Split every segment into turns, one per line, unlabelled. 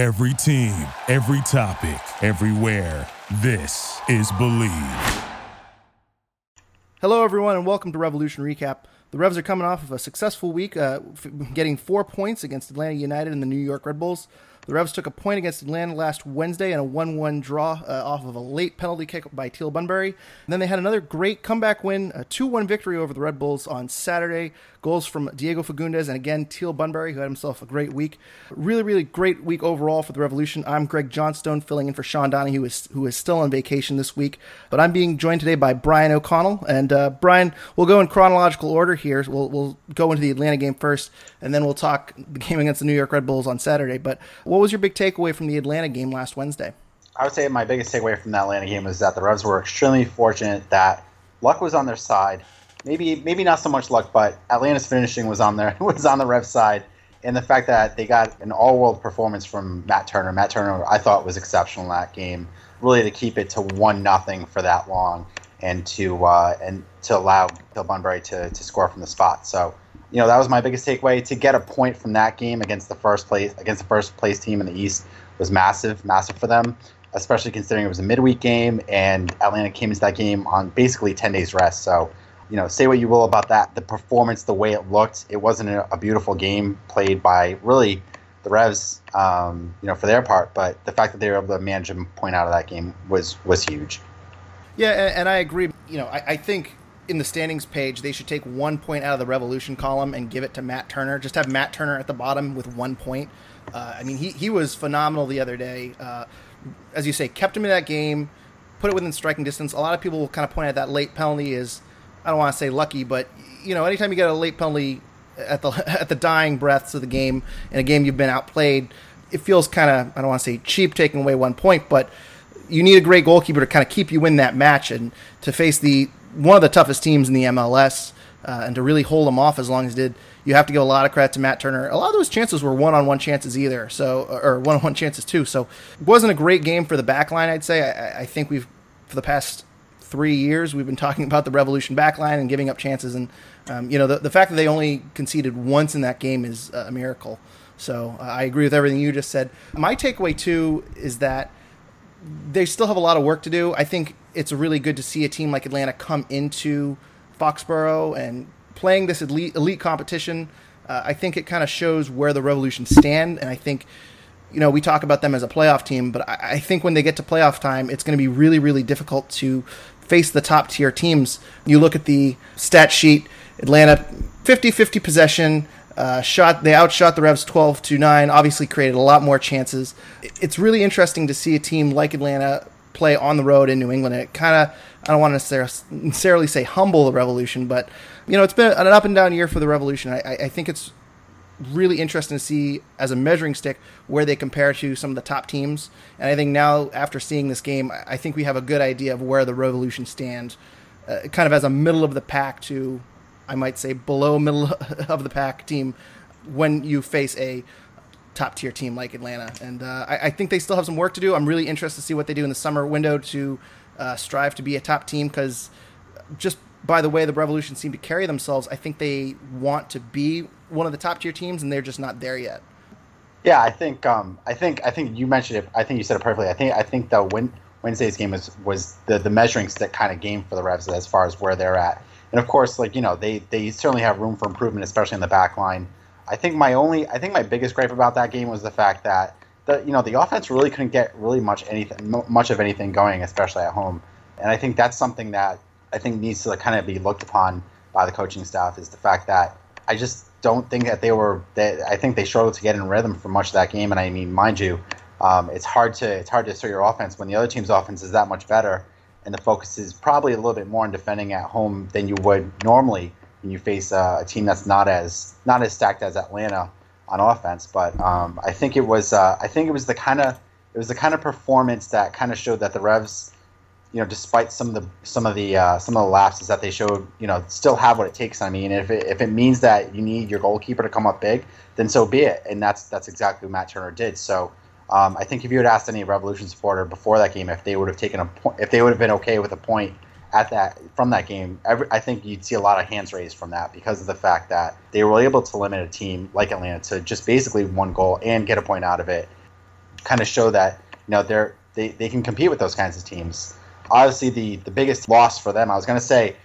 Every team, every topic, everywhere. This is Believe.
Hello, everyone, and welcome to Revolution Recap. The Revs are coming off of a successful week, uh, f- getting four points against Atlanta United and the New York Red Bulls. The Revs took a point against Atlanta last Wednesday in a 1 1 draw uh, off of a late penalty kick by Teal Bunbury. And then they had another great comeback win, a 2 1 victory over the Red Bulls on Saturday. Goals from Diego Fagundez and again Teal Bunbury, who had himself a great week. Really, really great week overall for the Revolution. I'm Greg Johnstone, filling in for Sean Donahue, who is, who is still on vacation this week. But I'm being joined today by Brian O'Connell. And uh, Brian, we'll go in chronological order here. We'll, we'll go into the Atlanta game first, and then we'll talk the game against the New York Red Bulls on Saturday. But what was your big takeaway from the Atlanta game last Wednesday?
I would say my biggest takeaway from that Atlanta game was that the Revs were extremely fortunate that luck was on their side. Maybe maybe not so much luck, but Atlanta's finishing was on their was on the Revs side, and the fact that they got an all-world performance from Matt Turner. Matt Turner, I thought was exceptional in that game. Really to keep it to one nothing for that long, and to uh, and to allow Bill Bunbury to to score from the spot. So you know that was my biggest takeaway. To get a point from that game against the first place against the first place team in the East was massive, massive for them, especially considering it was a midweek game and Atlanta came into that game on basically ten days rest. So you know, say what you will about that, the performance, the way it looked, it wasn't a, a beautiful game played by really the Revs, um, you know, for their part. But the fact that they were able to manage a point out of that game was was huge.
Yeah, and, and I agree. You know, I, I think in the standings page, they should take one point out of the Revolution column and give it to Matt Turner. Just have Matt Turner at the bottom with one point. Uh, I mean, he, he was phenomenal the other day. Uh, as you say, kept him in that game, put it within striking distance. A lot of people will kind of point at that late penalty as I don't want to say lucky, but you know, anytime you get a late penalty at the at the dying breaths of the game in a game you've been outplayed, it feels kind of I don't want to say cheap taking away one point, but you need a great goalkeeper to kind of keep you in that match and to face the one of the toughest teams in the MLS uh, and to really hold them off as long as did. You have to give a lot of credit to Matt Turner. A lot of those chances were one-on-one chances either, so or one-on-one chances too. So it wasn't a great game for the back line. I'd say. I, I think we've for the past three years we've been talking about the Revolution backline and giving up chances, and um, you know the the fact that they only conceded once in that game is a miracle. So uh, I agree with everything you just said. My takeaway too is that they still have a lot of work to do. I think it's really good to see a team like Atlanta come into Foxborough and playing this elite, elite competition. Uh, I think it kind of shows where the Revolution stand, and I think you know we talk about them as a playoff team, but I, I think when they get to playoff time, it's going to be really, really difficult to face the top tier teams. You look at the stat sheet: Atlanta 50-50 possession. Uh, shot they outshot the Revs 12 to 9 obviously created a lot more chances it's really interesting to see a team like Atlanta play on the road in New England it kind of I don't want to necessarily say humble the Revolution but you know it's been an up and down year for the Revolution I, I think it's really interesting to see as a measuring stick where they compare to some of the top teams and I think now after seeing this game I think we have a good idea of where the Revolution stand uh, kind of as a middle of the pack to I might say below middle of the pack team when you face a top tier team like Atlanta. And uh, I, I, think they still have some work to do. I'm really interested to see what they do in the summer window to uh, strive to be a top team because just by the way the Revolution seem to carry themselves, I think they want to be one of the top tier teams, and they're just not there yet.
Yeah, I think um, I think I think you mentioned it. I think you said it perfectly. I think I think the win, Wednesday's game was was the the measuring stick kind of game for the Revs as far as where they're at. And of course, like you know, they they certainly have room for improvement, especially in the back line. I think my only, I think my biggest gripe about that game was the fact that the you know the offense really couldn't get really much anything, much of anything going, especially at home. And I think that's something that I think needs to kind of be looked upon by the coaching staff is the fact that I just don't think that they were. That I think they struggled to get in rhythm for much of that game. And I mean, mind you, um, it's hard to it's hard to assert your offense when the other team's offense is that much better and the focus is probably a little bit more on defending at home than you would normally when you face uh, a team that's not as not as stacked as Atlanta on offense. But um, I think it was uh, I think it was the kind of it was the kind of performance that kind of showed that the Revs, you know, despite some of the some of the uh, some of the lapses that they showed, you know, still have what it takes. I mean, if it, if it means that you need your goalkeeper to come up big, then so be it. And that's that's exactly what Matt Turner did. So um, I think if you had asked any Revolution supporter before that game if they would have taken a point, if they would have been okay with a point at that from that game, every, I think you'd see a lot of hands raised from that because of the fact that they were able to limit a team like Atlanta to just basically one goal and get a point out of it. kind of show that you know they're they, they can compete with those kinds of teams. Obviously, the the biggest loss for them, I was going to say,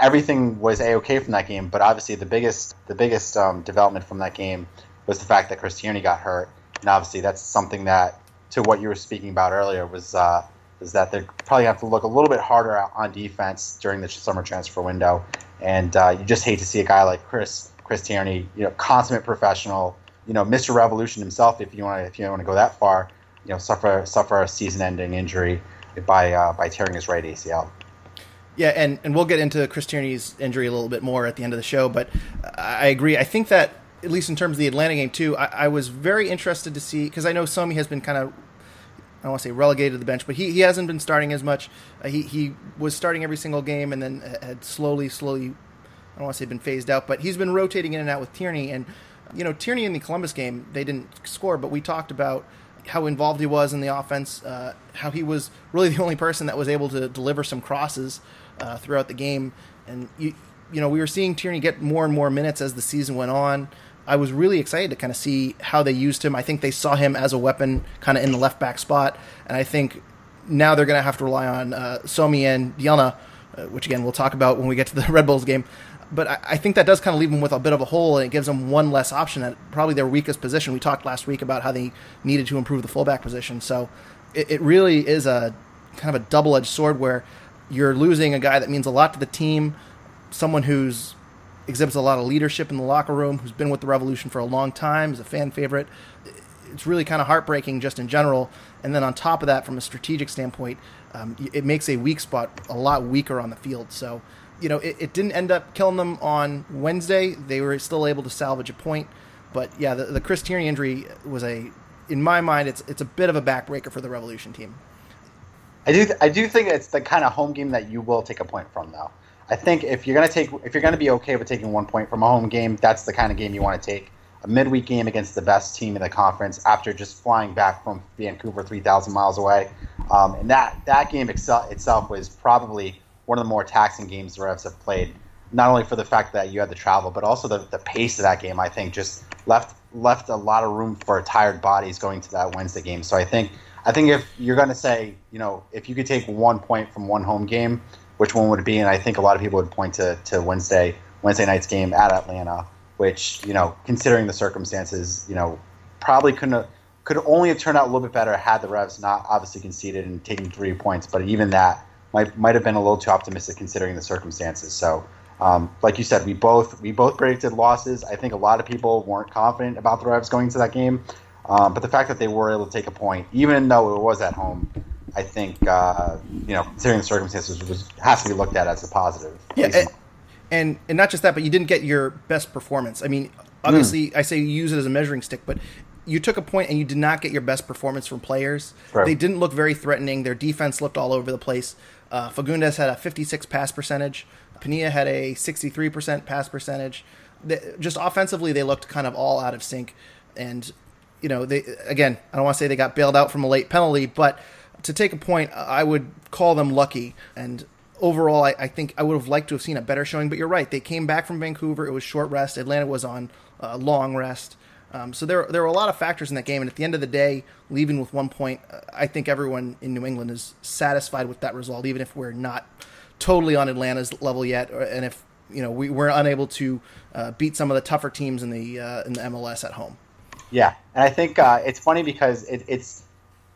everything was a okay from that game, but obviously the biggest the biggest um, development from that game was the fact that Chris Tierney got hurt, and obviously that's something that to what you were speaking about earlier was uh, is that they're probably have to look a little bit harder on defense during the summer transfer window, and uh, you just hate to see a guy like Chris Chris Tierney, you know, consummate professional, you know, Mr. Revolution himself, if you want to if you want to go that far, you know, suffer suffer a season-ending injury by uh, by tearing his right ACL.
Yeah, and, and we'll get into Chris Tierney's injury a little bit more at the end of the show, but I agree. I think that at least in terms of the Atlanta game too, I, I was very interested to see because I know Somi has been kind of I don't want to say relegated to the bench, but he, he hasn't been starting as much. Uh, he he was starting every single game and then had slowly slowly I don't want to say been phased out, but he's been rotating in and out with Tierney and you know Tierney in the Columbus game they didn't score, but we talked about how involved he was in the offense, uh, how he was really the only person that was able to deliver some crosses uh, throughout the game, and you you know we were seeing Tierney get more and more minutes as the season went on. I was really excited to kind of see how they used him. I think they saw him as a weapon, kind of in the left back spot, and I think now they're going to have to rely on uh, Somi and Dielna, uh, which again we'll talk about when we get to the Red Bulls game. But I, I, think that does kind of leave them with a bit of a hole, and it gives them one less option at probably their weakest position. We talked last week about how they needed to improve the fullback position, so it, it really is a kind of a double edged sword where you're losing a guy that means a lot to the team, someone who's exhibits a lot of leadership in the locker room, who's been with the Revolution for a long time, is a fan favorite. It's really kind of heartbreaking just in general. And then on top of that, from a strategic standpoint, um, it makes a weak spot a lot weaker on the field. So, you know, it, it, didn't end up killing them on Wednesday. They were still able to salvage a point. But yeah, the, the Chris Tierney injury was a, in my mind, it's it's a bit of a backbreaker for the Revolution team.
I do I do think it's the kind of home game that you will take a point from, though. I think if you're gonna take if you're gonna be okay with taking one point from a home game, that's the kind of game you want to take. A midweek game against the best team in the conference after just flying back from Vancouver, three thousand miles away, um, and that that game itself was probably one of the more taxing games the Revs have played. Not only for the fact that you had to travel, but also the, the pace of that game. I think just left left a lot of room for tired bodies going to that Wednesday game. So I think I think if you're going to say, you know, if you could take one point from one home game, which one would it be? And I think a lot of people would point to, to Wednesday Wednesday night's game at Atlanta, which you know, considering the circumstances, you know, probably couldn't have, could only have turned out a little bit better had the Revs not obviously conceded and taken three points. But even that might might have been a little too optimistic considering the circumstances. So. Um, like you said, we both we both predicted losses. I think a lot of people weren't confident about the Revs going into that game, um, but the fact that they were able to take a point, even though it was at home, I think uh, you know, considering the circumstances, was, has to be looked at as a positive.
Yeah, and, and, and not just that, but you didn't get your best performance. I mean, obviously, mm. I say you use it as a measuring stick, but you took a point and you did not get your best performance from players. Right. They didn't look very threatening. Their defense looked all over the place. Uh, Fagundez had a 56 pass percentage. Pania had a 63% pass percentage. They, just offensively, they looked kind of all out of sync. And, you know, they again, I don't want to say they got bailed out from a late penalty, but to take a point, I would call them lucky. And overall, I, I, think I would have liked to have seen a better showing. But you're right; they came back from Vancouver. It was short rest. Atlanta was on uh, long rest. Um, so there, there were a lot of factors in that game. And at the end of the day, leaving with one point, I think everyone in New England is satisfied with that result, even if we're not totally on Atlanta's level yet, and if you know we, we're unable to uh, beat some of the tougher teams in the uh, in the MLS at home.
Yeah, and I think uh, it's funny because it, it's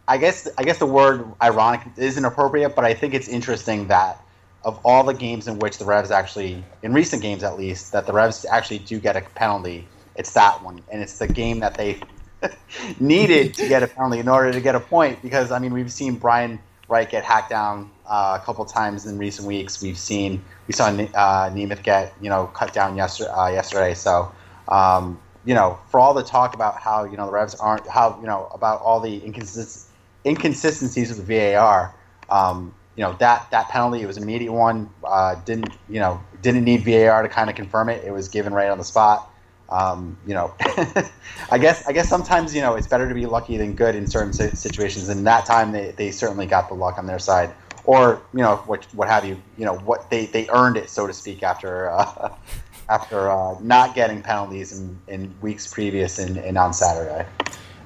I guess I guess the word ironic isn't appropriate, but I think it's interesting that of all the games in which the Revs actually, in recent games at least, that the Revs actually do get a penalty, it's that one, and it's the game that they needed to get a penalty in order to get a point. Because I mean, we've seen Brian Wright get hacked down uh, a couple times in recent weeks. We've seen we saw uh, Nemeth get you know cut down yesterday. Uh, yesterday. So um, you know, for all the talk about how you know the Revs aren't how you know about all the inconsistencies inconsistencies with the VAR. Um, you know that that penalty it was an immediate one. Uh, didn't you know didn't need VAR to kind of confirm it. It was given right on the spot. Um, you know, I guess I guess sometimes you know it's better to be lucky than good in certain situations. And that time they, they certainly got the luck on their side, or you know what what have you. You know what they, they earned it so to speak after uh, after uh, not getting penalties in, in weeks previous and, and on Saturday.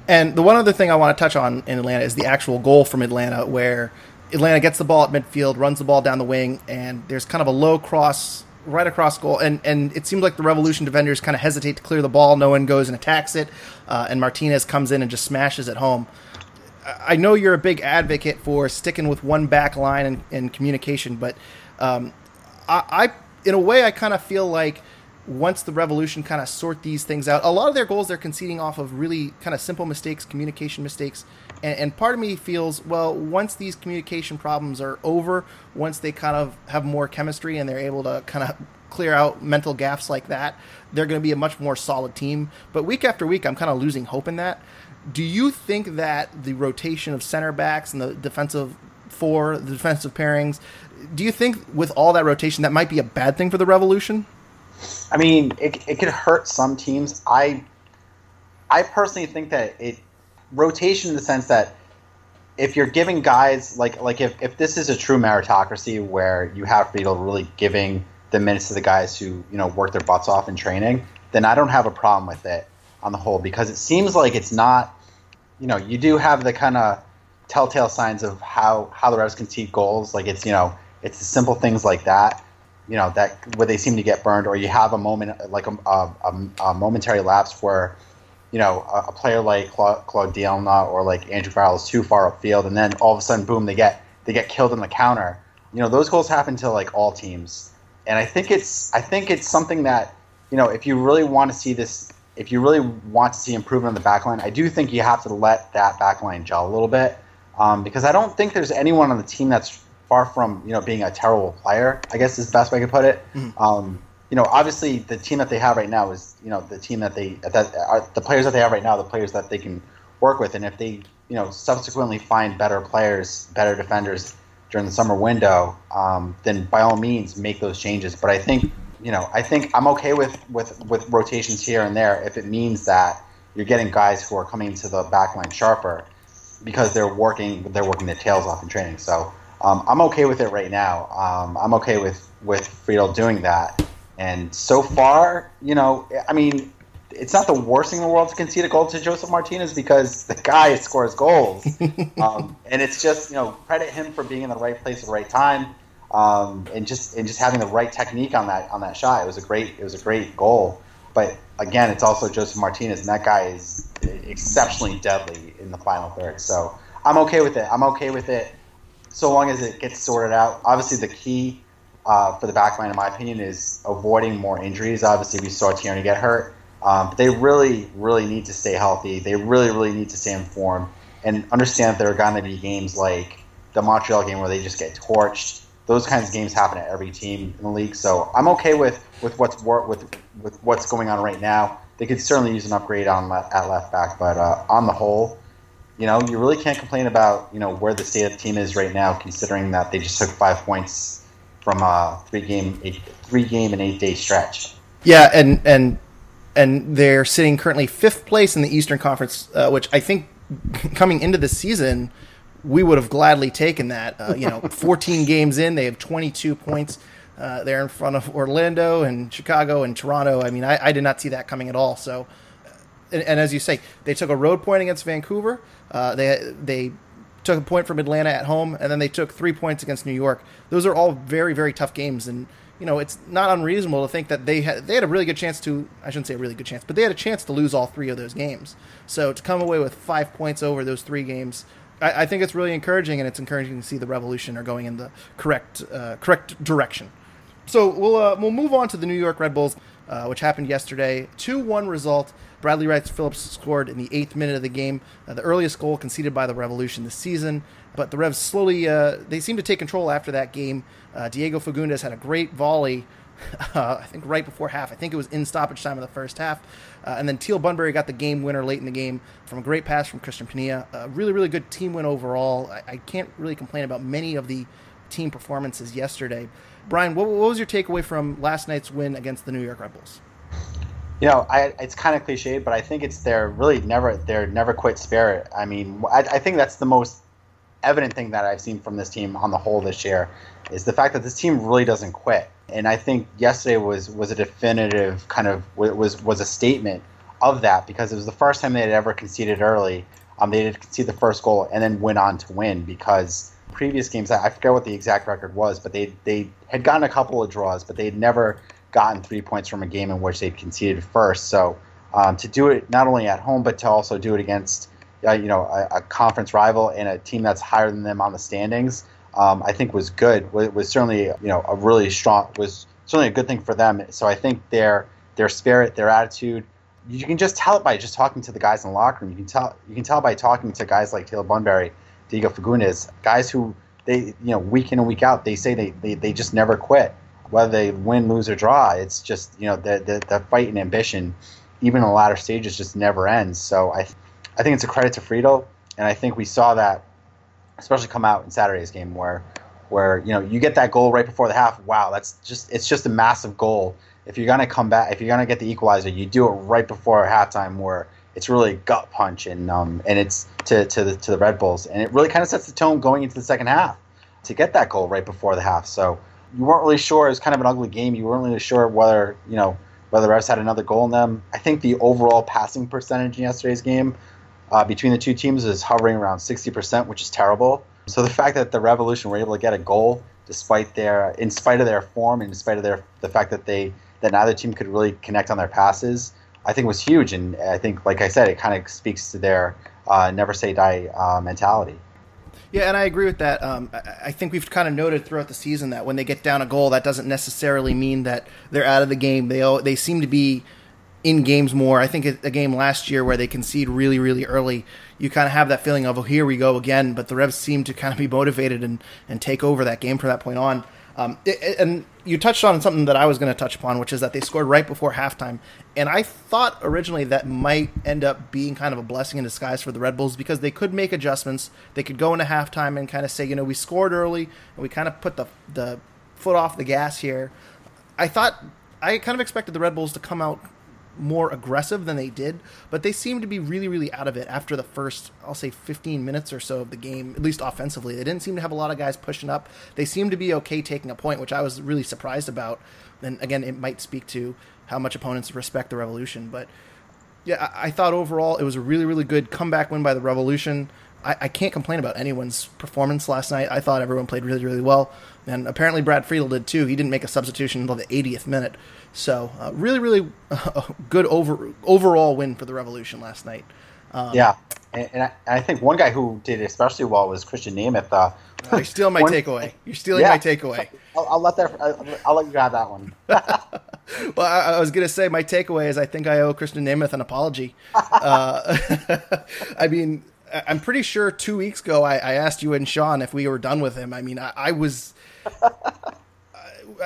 And the one other thing I want to touch on in Atlanta is the actual goal from Atlanta, where Atlanta gets the ball at midfield, runs the ball down the wing, and there's kind of a low cross right across goal. And, and it seems like the Revolution defenders kind of hesitate to clear the ball. No one goes and attacks it, uh, and Martinez comes in and just smashes it home. I know you're a big advocate for sticking with one back line and, and communication, but um, I, I, in a way, I kind of feel like once the Revolution kind of sort these things out, a lot of their goals they're conceding off of really kind of simple mistakes, communication mistakes, and, and, part of me feels well once these communication problems are over, once they kind of have more chemistry and they're able to kind of clear out mental gaps like that, they're going to be a much more solid team. But week after week, I'm kind of losing hope in that. Do you think that the rotation of center backs and the defensive four, the defensive pairings, do you think with all that rotation that might be a bad thing for the Revolution?
I mean, it, it could hurt some teams. I I personally think that it rotation in the sense that if you're giving guys like like if, if this is a true meritocracy where you have people really giving the minutes to the guys who you know work their butts off in training, then I don't have a problem with it on the whole because it seems like it's not. You know, you do have the kind of telltale signs of how how the Revs concede goals. Like it's you know it's the simple things like that you know that where they seem to get burned, or you have a moment like a, a, a momentary lapse where you know a, a player like Claude, Claude Dielna or like Andrew Farrell is too far upfield, and then all of a sudden, boom, they get they get killed in the counter. You know those goals happen to like all teams, and I think it's I think it's something that you know if you really want to see this, if you really want to see improvement on the back line, I do think you have to let that back line gel a little bit. Um, because I don't think there's anyone on the team that's far from you know being a terrible player. I guess is the best way I could put it. Mm-hmm. Um, you know, obviously the team that they have right now is you know the team that they that are the players that they have right now, the players that they can work with, and if they you know subsequently find better players, better defenders during the summer window, um, then by all means make those changes. But I think you know I think I'm okay with with with rotations here and there if it means that you're getting guys who are coming to the back line sharper because they're working they're working their tails off in training. So um, I'm okay with it right now. Um, I'm okay with with Friedel doing that. And so far, you know, I mean, it's not the worst thing in the world to concede a goal to Josef Martinez because the guy scores goals, um, and it's just you know credit him for being in the right place at the right time, um, and just and just having the right technique on that on that shot. It was a great it was a great goal, but again, it's also Josef Martinez, and that guy is exceptionally deadly in the final third. So I'm okay with it. I'm okay with it so long as it gets sorted out. Obviously, the key uh, for the backline, in my opinion, is avoiding more injuries. Obviously, we saw Tierney get hurt. Um, but they really, really need to stay healthy. They really, really need to stay informed and understand that there are going to be games like the Montreal game where they just get torched. Those kinds of games happen at every team in the league. So I'm okay with, with what's with with what's going on right now. They could certainly use an upgrade on at left back, but uh, on the whole, you know, you really can't complain about you know where the state of the team is right now, considering that they just took five points from a three game eight, three game and eight day stretch.
Yeah, and and and they're sitting currently fifth place in the Eastern Conference, uh, which I think coming into the season we would have gladly taken that. Uh, you know, 14 games in, they have 22 points. Uh, they're in front of Orlando and Chicago and Toronto. I mean, I, I did not see that coming at all. So and, and, as you say, they took a road point against Vancouver. Uh, they they took a point from Atlanta at home, and then they took three points against New York. Those are all very very tough games, and you know it's not unreasonable to think that they had they had a really good chance to I shouldn't say a really good chance, but they had a chance to lose all three of those games. So to come away with five points over those three games. I, I think it's really encouraging, and it's encouraging to see the Revolution are going in the correct uh, correct direction. So we'll uh, we'll move on to the New York Red Bulls, uh, which happened yesterday. Two one result. Bradley Wright Phillips scored in the eighth minute of the game, uh, the earliest goal conceded by the Revolution this season. But the Revs slowly, uh, they seemed to take control after that game. Uh, Diego Fagundez had a great volley, uh, I think right before half. I think it was in stoppage time of the first half. Uh, and then Teal Bunbury got the game winner late in the game from a great pass from Cristian Penilla. A really, really good team win overall. I, I can't really complain about many of the team performances yesterday. Brian, what, what was your takeaway from last night's win against the New York Red Bulls?
You know, I, it's kind of cliche, but I think it's their really never their never quit spirit. I mean, I, I, think that's the most evident thing that I've seen from this team on the whole this year is the fact that this team really doesn't quit. And I think yesterday was was a definitive kind of was was a statement of that because it was the first time they had ever conceded early. Um, they did concede the first goal and then went on to win because previous games, I forget what the exact record was, but they they had gotten a couple of draws, but they'd never gotten three points from a game in which they'd conceded first. So um, to do it not only at home, but to also do it against uh, you know a, a, conference rival and a team that's higher than them on the standings, um, I think was good. Was, was certainly you know a really strong was certainly a good thing for them. So I think their their spirit, their attitude, you can just tell it by just talking to the guys in the locker room. You can tell you can tell by talking to guys like Taylor Bunbury, Diego Fagundez, guys who they you know week in and week out they say they, they, they just never quit. Whether they win, lose, or draw, it's just you know the, the, the fight and ambition, even in the latter stages, just never ends. So I I think it's a credit to Friedel, and I think we saw that especially come out in Saturday's game where where you know you get that goal right before the half. Wow, that's just it's just a massive goal. If you're gonna come back, if you're gonna get the equalizer, you do it right before halftime where it's really a gut punch and um, and it's to, to the to the Red Bulls and it really kind of sets the tone going into the second half to get that goal right before the half. So you weren't really sure. It was kind of an ugly game. You weren't really sure whether you know whether the Revs had another goal in them. I think the overall passing percentage in yesterday's game uh, between the two teams is hovering around 60%, which is terrible. So the fact that the Revolution were able to get a goal despite their, in spite of their form, and in spite of their the fact that they that neither team could really connect on their passes, I think was huge. And I think, like I said, it kind of speaks to their uh, never say die uh, mentality.
Yeah, and I agree with that. Um, I think we've kind of noted throughout the season that when they get down a goal, that doesn't necessarily mean that they're out of the game. They they seem to be in games more. I think a, game last year where they concede really, really early, you kind of have that feeling of, oh, here we go again. But the Revs seem to kind of be motivated and, and take over that game from that point on. Um, it, and you touched on something that I was going to touch upon, which is that they scored right before halftime. And I thought originally that might end up being kind of a blessing in disguise for the Red Bulls because they could make adjustments. They could go into halftime and kind of say, you know, we scored early and we kind of put the, the foot off the gas here. I thought I kind of expected the Red Bulls to come out more aggressive than they did, but they seemed to be really, really out of it after the first, I'll say, 15 minutes or so of the game, at least offensively. They didn't seem to have a lot of guys pushing up. They seemed to be okay taking a point, which I was really surprised about. And again, it might speak to how much opponents respect the Revolution. But yeah, I, I thought overall it was a really, really good comeback win by the Revolution. I, I can't complain about anyone's performance last night. I thought everyone played really, really well. And apparently Brad Friedel did too. He didn't make a substitution until the 80th minute. So uh, really, really uh, good over overall win for the Revolution last night.
Um, yeah, and, and, I, I, think one guy who did especially well was Krisztian Nemeth. Uh,
you're stealing my one, takeaway. You're stealing yeah, my takeaway.
I'll, I'll let that. I'll, I'll, let you have that one.
well, I, I, was gonna say my takeaway is I think I owe Krisztian Nemeth an apology. Uh, I mean, I'm pretty sure two weeks ago I, I, asked you and Sean if we were done with him. I mean, I, I was.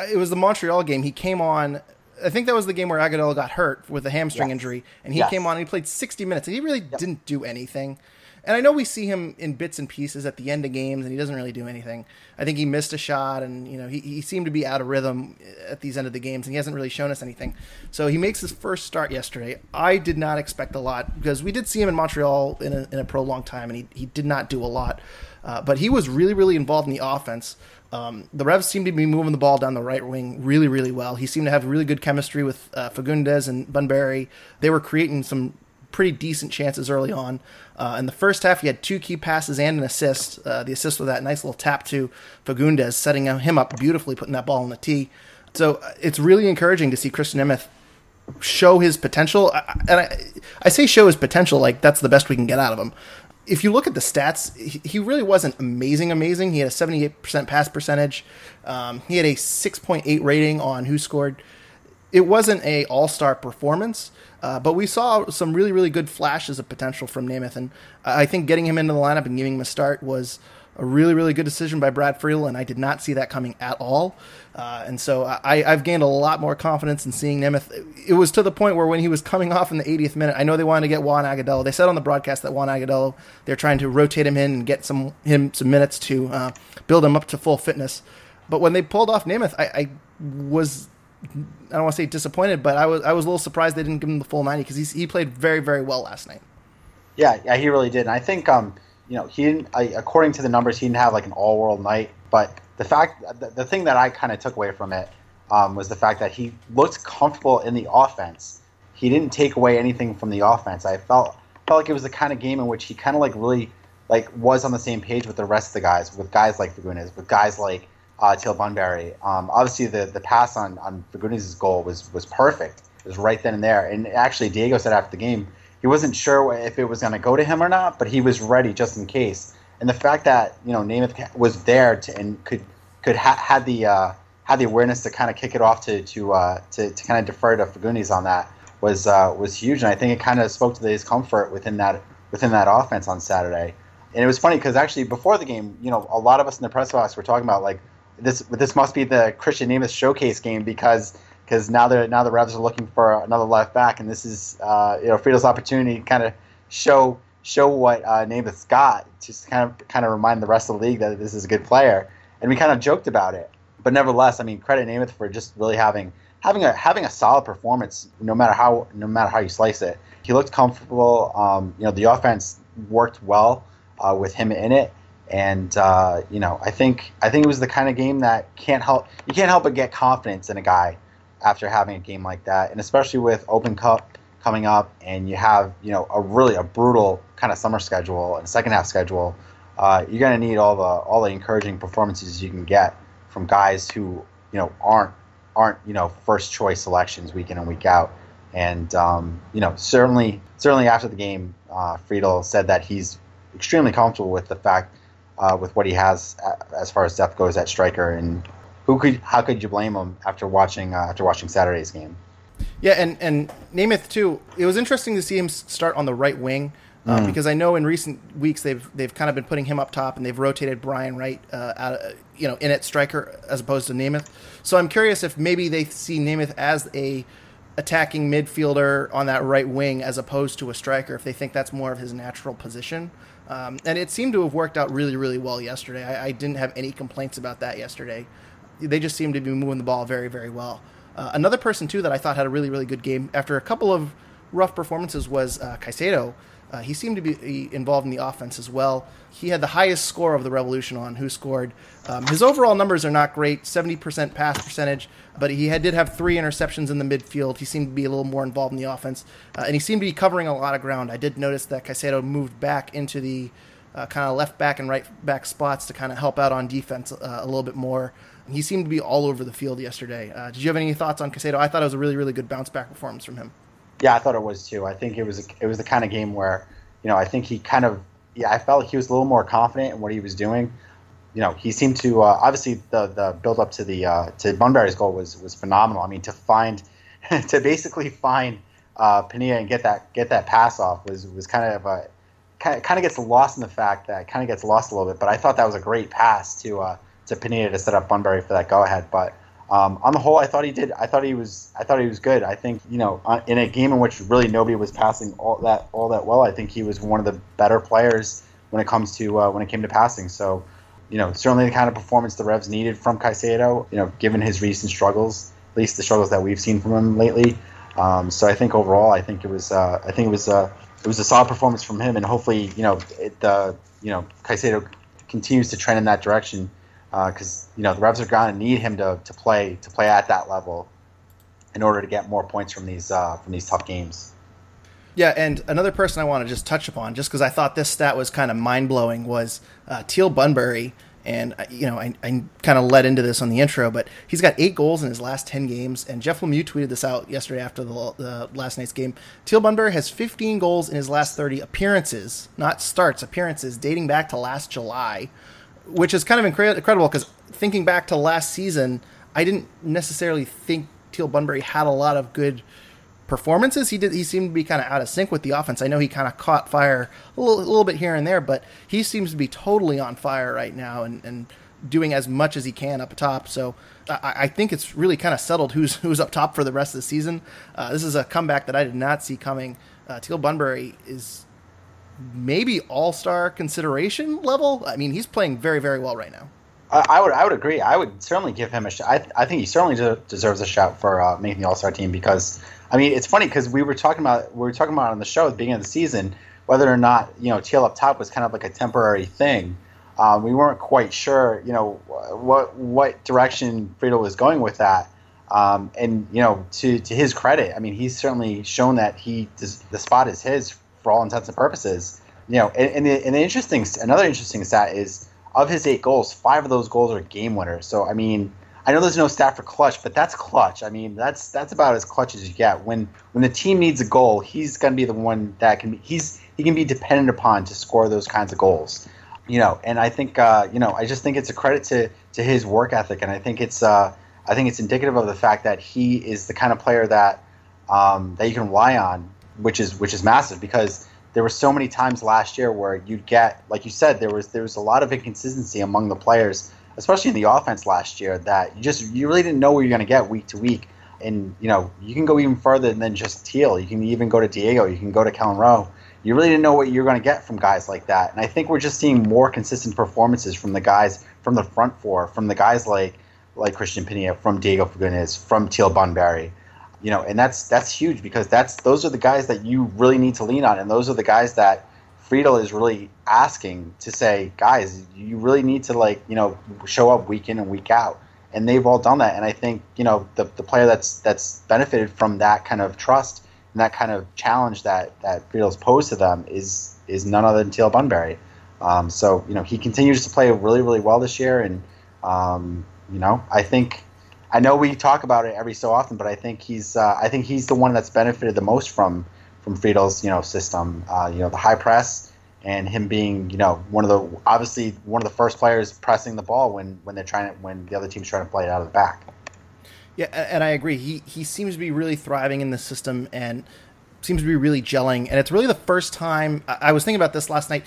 it was the Montreal game. He came on. I think that was the game where Agudelo got hurt with a hamstring yes. injury, and he yes. came on and he played 60 minutes, and he really yep. didn't do anything. And I know we see him in bits and pieces at the end of games, and he doesn't really do anything. I think he missed a shot, and you know he, he seemed to be out of rhythm at these end of the games, and he hasn't really shown us anything. So he makes his first start yesterday. I did not expect a lot because we did see him in Montreal in a, in a prolonged time, and he he did not do a lot. Uh, but he was really really involved in the offense. Um, the Revs seemed to be moving the ball down the right wing really, really well. He seemed to have really good chemistry with uh, Fagundez and Bunbury. They were creating some pretty decent chances early on. Uh, in the first half, he had two key passes and an assist. Uh, the assist was that nice little tap to Fagundez, setting him up beautifully, putting that ball in the tee. So uh, it's really encouraging to see Krisztian Nemeth show his potential. And I, I say show his potential like that's the best we can get out of him. If you look at the stats, he really wasn't amazing, amazing. He had a 78% pass percentage. Um, he had a 6.8 rating on WhoScored. It wasn't a all-star performance, uh, but we saw some really, really good flashes of potential from Nemeth, and I think getting him into the lineup and giving him a start was a really, really good decision by Brad Friedel, and I did not see that coming at all. Uh, and so I, have gained a lot more confidence in seeing Nemeth. It was to the point where when he was coming off in the 80th minute, I know they wanted to get Juan Agudelo. They said on the broadcast that Juan Agudelo, they're trying to rotate him in and get some him some minutes to uh, build him up to full fitness. But when they pulled off Nemeth, I, I was I don't want to say disappointed, but I was I was a little surprised they didn't give him the full ninety because he played very very well last night.
Yeah, yeah, he really did. And I think um, you know, he didn't. I, according to the numbers, he didn't have like an all world night. But the fact, the, the thing that I kind of took away from it um, was the fact that he looked comfortable in the offense. he didn't take away anything from the offense. I felt felt like it was the kind of game in which he kind of like really like was on the same page with the rest of the guys, with guys like Fagundez, with guys like uh, Teal Bunbury. Um, obviously, the the pass on on Fagundez's goal was was perfect. It was right then and there. And actually, Diego said after the game he wasn't sure if it was going to go to him or not, but he was ready just in case. And the fact that you know Nemeth was there to, and could could ha- had the uh, had the awareness to kind of kick it off to to uh, to, to kind of defer to Fagundez on that was uh, was huge. And I think it kind of spoke to his comfort within that within that offense on Saturday. And it was funny because actually before the game, you know, a lot of us in the press box were talking about like this this must be the Krisztian Nemeth showcase game because because now the now the Revs are looking for another left back, and this is uh, you know Friedel's opportunity to kind of show show what uh, Nemeth's got, just kind of kind of remind the rest of the league that this is a good player. And we kind of joked about it, but nevertheless, I mean, credit Nemeth for just really having having a having a solid performance, no matter how no matter how you slice it. He looked comfortable. Um, you know, the offense worked well uh, with him in it. And uh, you know, I think I think it was the kind of game that can't help you can't help but get confidence in a guy after having a game like that, and especially with Open Cup coming up, and you have you know a really a brutal kind of summer schedule and second half schedule, uh, you're to need all the all the encouraging performances you can get from guys who you know aren't aren't you know first choice selections week in and week out. And um, you know certainly certainly after the game, uh, Friedel said that he's extremely comfortable with the fact uh, with what he has as far as depth goes at striker and who could how could you blame him after watching uh, after watching Saturday's game?
Yeah, and and Nemeth too. It was interesting to see him start on the right wing. Uh, mm. Because I know in recent weeks they've they've kind of been putting him up top and they've rotated Brian Wright, uh, out, you know, in at striker as opposed to Nemeth. So I'm curious if maybe they see Nemeth as a attacking midfielder on that right wing as opposed to a striker. If they think that's more of his natural position, um, and it seemed to have worked out really really well yesterday. I, I didn't have any complaints about that yesterday they just seemed to be moving the ball very, very well. Uh, another person too that I thought had a really, really good game after a couple of rough performances was uh, Caicedo. Uh, he seemed to be involved in the offense as well. He had the highest score of the Revolution on WhoScored. Um, his overall numbers are not great, 70% pass percentage, but he had, did have three interceptions in the midfield. He seemed to be a little more involved in the offense, uh, and he seemed to be covering a lot of ground. I did notice that Caicedo moved back into the uh, kind of left back and right back spots to kind of help out on defense uh, a little bit more. He seemed to be all over the field yesterday. Uh, did you have any thoughts on Caicedo? I thought it was a really, really good bounce back performance from him.
Yeah, I thought it was too. I think it was it was the kind of game where you know I think he kind of yeah I felt like he was a little more confident in what he was doing. You know, he seemed to uh, obviously the the build up to the uh, to Bunbury's goal was was phenomenal. I mean, to find to basically find uh, Penilla and get that get that pass off was was kind of a kind of, gets lost in the fact that kind of gets lost a little bit. But I thought that was a great pass to uh, to Penilla to set up Bunbury for that go ahead. But um, on the whole, I thought he did. I thought he was. I thought he was good. I think you know, uh, in a game in which really nobody was passing all that all that well, I think he was one of the better players when it comes to uh, when it came to passing. So, you know, certainly the kind of performance the Revs needed from Caicedo. You know, given his recent struggles, at least the struggles that we've seen from him lately. Um, so I think overall, I think it was. Uh, I think it was. Uh, it was a solid performance from him, and hopefully, you know, it, uh, you know, Caicedo continues to trend in that direction because uh, you know the Revs are going to need him to, to play to play at that level in order to get more points from these uh, from these tough games.
Yeah, and another person I want to just touch upon, just because I thought this stat was kind of mind blowing, was uh, Teal Bunbury. And uh, you know, I, I kind of led into this on the intro, but he's got eight goals in his last ten games. And Jeff Lemieux tweeted this out yesterday after the, the last night's game. Teal Bunbury has 15 goals in his last 30 appearances, not starts, appearances, dating back to last July which is kind of incre- incredible because thinking back to last season, I didn't necessarily think Teal Bunbury had a lot of good performances. He did. He seemed to be kind of out of sync with the offense. I know he kind of caught fire a little, a little bit here and there, but he seems to be totally on fire right now and, and doing as much as he can up top. So I, I, think it's really kind of settled who's who's up top for the rest of the season. Uh, this is a comeback that I did not see coming. Uh, Teal Bunbury is maybe all star consideration level. I mean, he's playing very, very well right now.
I, would, I would agree. I would certainly give him a shot. I, I think he certainly de- deserves a shout for uh, making the All Star team because, I mean, it's funny because we were talking about we were talking about on the show at the beginning of the season whether or not you know Teal up top was kind of like a temporary thing. Um, we weren't quite sure, you know, what what direction Friedel was going with that. Um, and you know, to to his credit, I mean, he's certainly shown that he the spot is his for all intents and purposes. You know, and, and, the, and the interesting another interesting stat is of his eight goals, five of those goals are game winners. So I mean, I know there's no stat for clutch, but that's clutch. I mean, that's that's about as clutch as you get. When when the team needs a goal, he's going to be the one that can be he's he can be dependent upon to score those kinds of goals. You know, and I think uh, you know, I just think it's a credit to to his work ethic, and I think it's uh, I think it's indicative of the fact that he is the kind of player that um, that you can rely on, which is which is massive because there were so many times last year where you'd get, like you said, there was there was a lot of inconsistency among the players, especially in the offense last year, that you just you really didn't know what you're going to get week to week. And you know you can go even further than just Teal. You can even go to Diego. You can go to Kelyn Rowe. You really didn't know what you're going to get from guys like that. And I think we're just seeing more consistent performances from the guys from the front four, from the guys like like Cristian Penilla, from Diego Fagundez, from Teal Bunbury. You know, and that's that's huge because that's those are the guys that you really need to lean on, and those are the guys that Friedel is really asking to say, guys, you really need to like you know show up week in and week out, and they've all done that. And I think you know the the player that's that's benefited from that kind of trust and that kind of challenge that that Friedel's posed to them is is none other than Teal Bunbury. Um, so you know he continues to play really really well this year, and um, you know, I think I know we talk about it every so often, but I think he's uh, I think he's the one that's benefited the most from from Friedel's you know system. Uh, you know, the high press and him being you know one of the obviously one of the first players pressing the ball when when they're trying to when the other team's trying to play it out of the back.
Yeah, and I agree. He he seems to be really thriving in the system and seems to be really gelling. And it's really the first time I was thinking about this last night.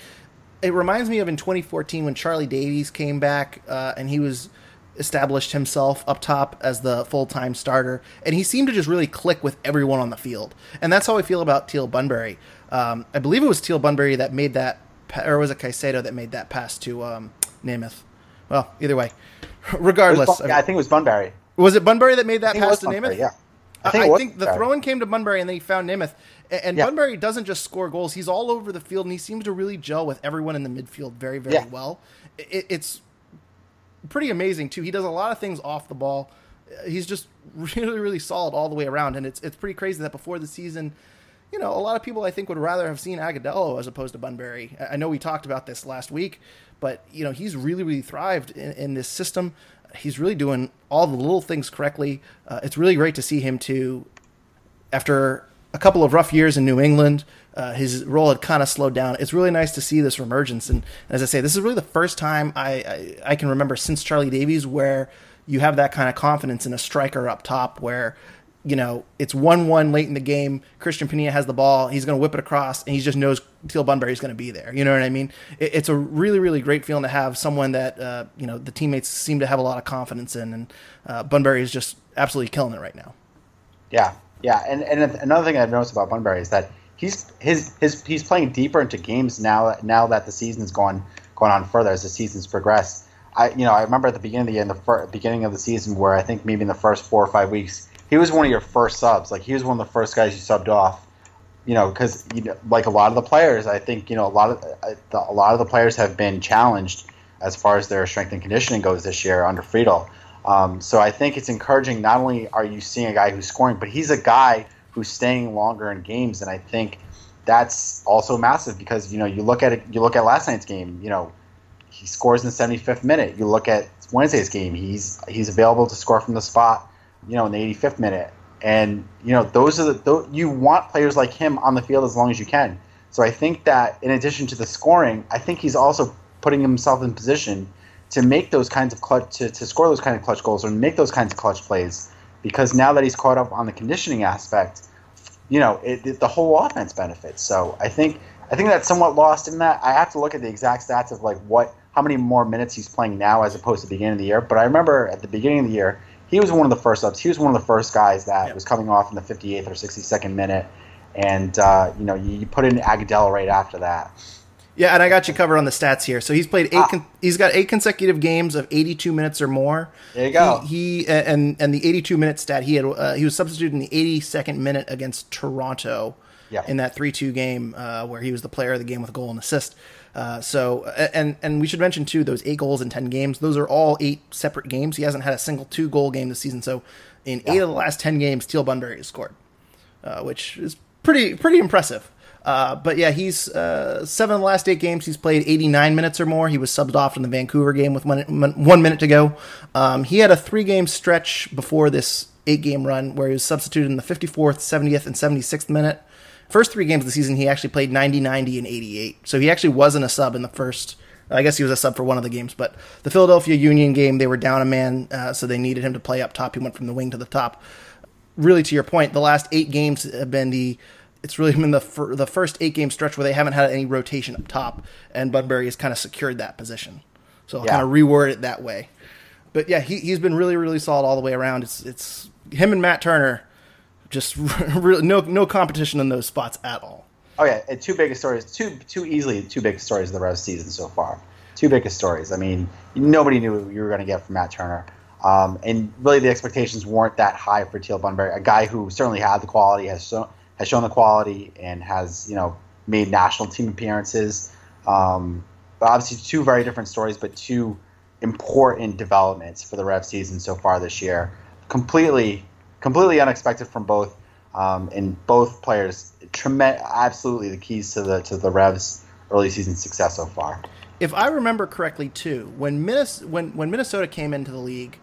It reminds me of in 2014 when Charlie Davies came back uh, and he was established himself up top as the full time starter, and he seemed to just really click with everyone on the field. And that's how I feel about Teal Bunbury. Um, I believe it was Teal Bunbury that made that, or was it Caicedo that made that pass to um, Nemeth? Well, either way, regardless,
I think it was Bunbury.
Was it Bunbury that made that pass to Bunbury, Nemeth?
Yeah.
I think, I think the throw in came to Bunbury and then he found Nemeth. And yeah. Bunbury doesn't just score goals; he's all over the field, and he seems to really gel with everyone in the midfield very, very yeah. well. It, it's pretty amazing too. He does a lot of things off the ball. He's just really, really solid all the way around, and it's it's pretty crazy that before the season, you know, a lot of people I think would rather have seen Agudelo as opposed to Bunbury. I know we talked about this last week, but you know, he's really, really thrived in, in this system. He's really doing all the little things correctly. Uh, it's really great to see him too. After a couple of rough years in New England, uh, his role had kind of slowed down. It's really nice to see this reemergence, and as I say, this is really the first time I, I, I can remember since Charlie Davies where you have that kind of confidence in a striker up top where you know, it's 1 1 late in the game. Cristian Penilla has the ball. He's going to whip it across, and he just knows Teal Bunbury is going to be there. You know what I mean? It, it's a really, really great feeling to have someone that, uh, you know, the teammates seem to have a lot of confidence in. And uh, Bunbury is just absolutely killing it right now.
Yeah. Yeah. And, and another thing I've noticed about Bunbury is that he's his his he's playing deeper into games now now that the season's gone on further as the season's progressed. I you know I remember at the beginning of the year, in the fir- beginning of the season where I think maybe in the first four or five weeks he was one of your first subs. Like he was one of the first guys you subbed off. You know, because you know, like a lot of the players, I think you know a lot of uh, the, a lot of the players have been challenged as far as their strength and conditioning goes this year under Friedel. Um, so I think it's encouraging. Not only are you seeing a guy who's scoring, but he's a guy who's staying longer in games, and I think that's also massive because you know you look at it. You look at last night's game. You know, he scores in the 75th minute. You look at Wednesday's game. He's he's available to score from the spot. You know, in the 85th minute, and you know those are the those, you want players like him on the field as long as you can. So I think that in addition to the scoring, I think he's also putting himself in position to make those kinds of clutch to, to score those kind of clutch goals or make those kinds of clutch plays because now that he's caught up on the conditioning aspect, you know, it, it, the whole offense benefits. So I think I think that's somewhat lost in that. I have to look at the exact stats of like what how many more minutes he's playing now as opposed to the beginning of the year. But I remember at the beginning of the year, he was one of the first ups. He was one of the first guys that yep. was coming off in the 58th or 62nd minute, and uh, you know, you, you put in Agudelo right after that.
Yeah, and I got you covered on the stats here. So he's played eight. Ah. Con- he's got eight consecutive games of 82 minutes or more.
There you go.
He, he and and the 82 minute stat he had. Uh, he was substituted in the 82nd minute against Toronto.
Yeah.
In that 3-2 game uh, where he was the player of the game with a goal and assist. Uh, so, and and we should mention too those eight goals in ten games. Those are all eight separate games. He hasn't had a single two goal game this season. So, in yeah. eight of the last ten games, Teal Bunbury has scored, uh, which is pretty pretty impressive. Uh, but yeah, he's uh, seven of the last eight games. He's played 89 minutes or more. He was subbed off in the Vancouver game with one, one minute to go. Um, he had a three game stretch before this eight game run where he was substituted in the 54th, 70th, and 76th minute. First three games of the season, he actually played 90, 90, and 88. So he actually wasn't a sub in the first. I guess he was a sub for one of the games, but the Philadelphia Union game, they were down a man, uh, so they needed him to play up top. He went from the wing to the top. Really, to your point, the last eight games have been the it's really been the fir- the first eight game stretch where they haven't had any rotation up top, and Bunbury has kind of secured that position. So I'll yeah. kind of reword it that way. But yeah, he he's been really really solid all the way around. It's it's him and Matt Turner, just really no no competition in those spots at all.
Oh yeah, and two biggest stories, two two easily two biggest stories of the rest of the season so far. Two biggest stories. I mean, nobody knew what you were going to get from Matt Turner. Um, and really, the expectations weren't that high for Teal Bunbury, a guy who certainly had the quality, has so, has shown the quality and has you know made national team appearances. Um, but obviously, two very different stories, but two important developments for the Rev season so far this year. Completely, completely unexpected from both, um, and both players. Absolutely the keys to the to the Revs early season success so far.
If I remember correctly, too, when Minnesota, when, when Minnesota came into the league,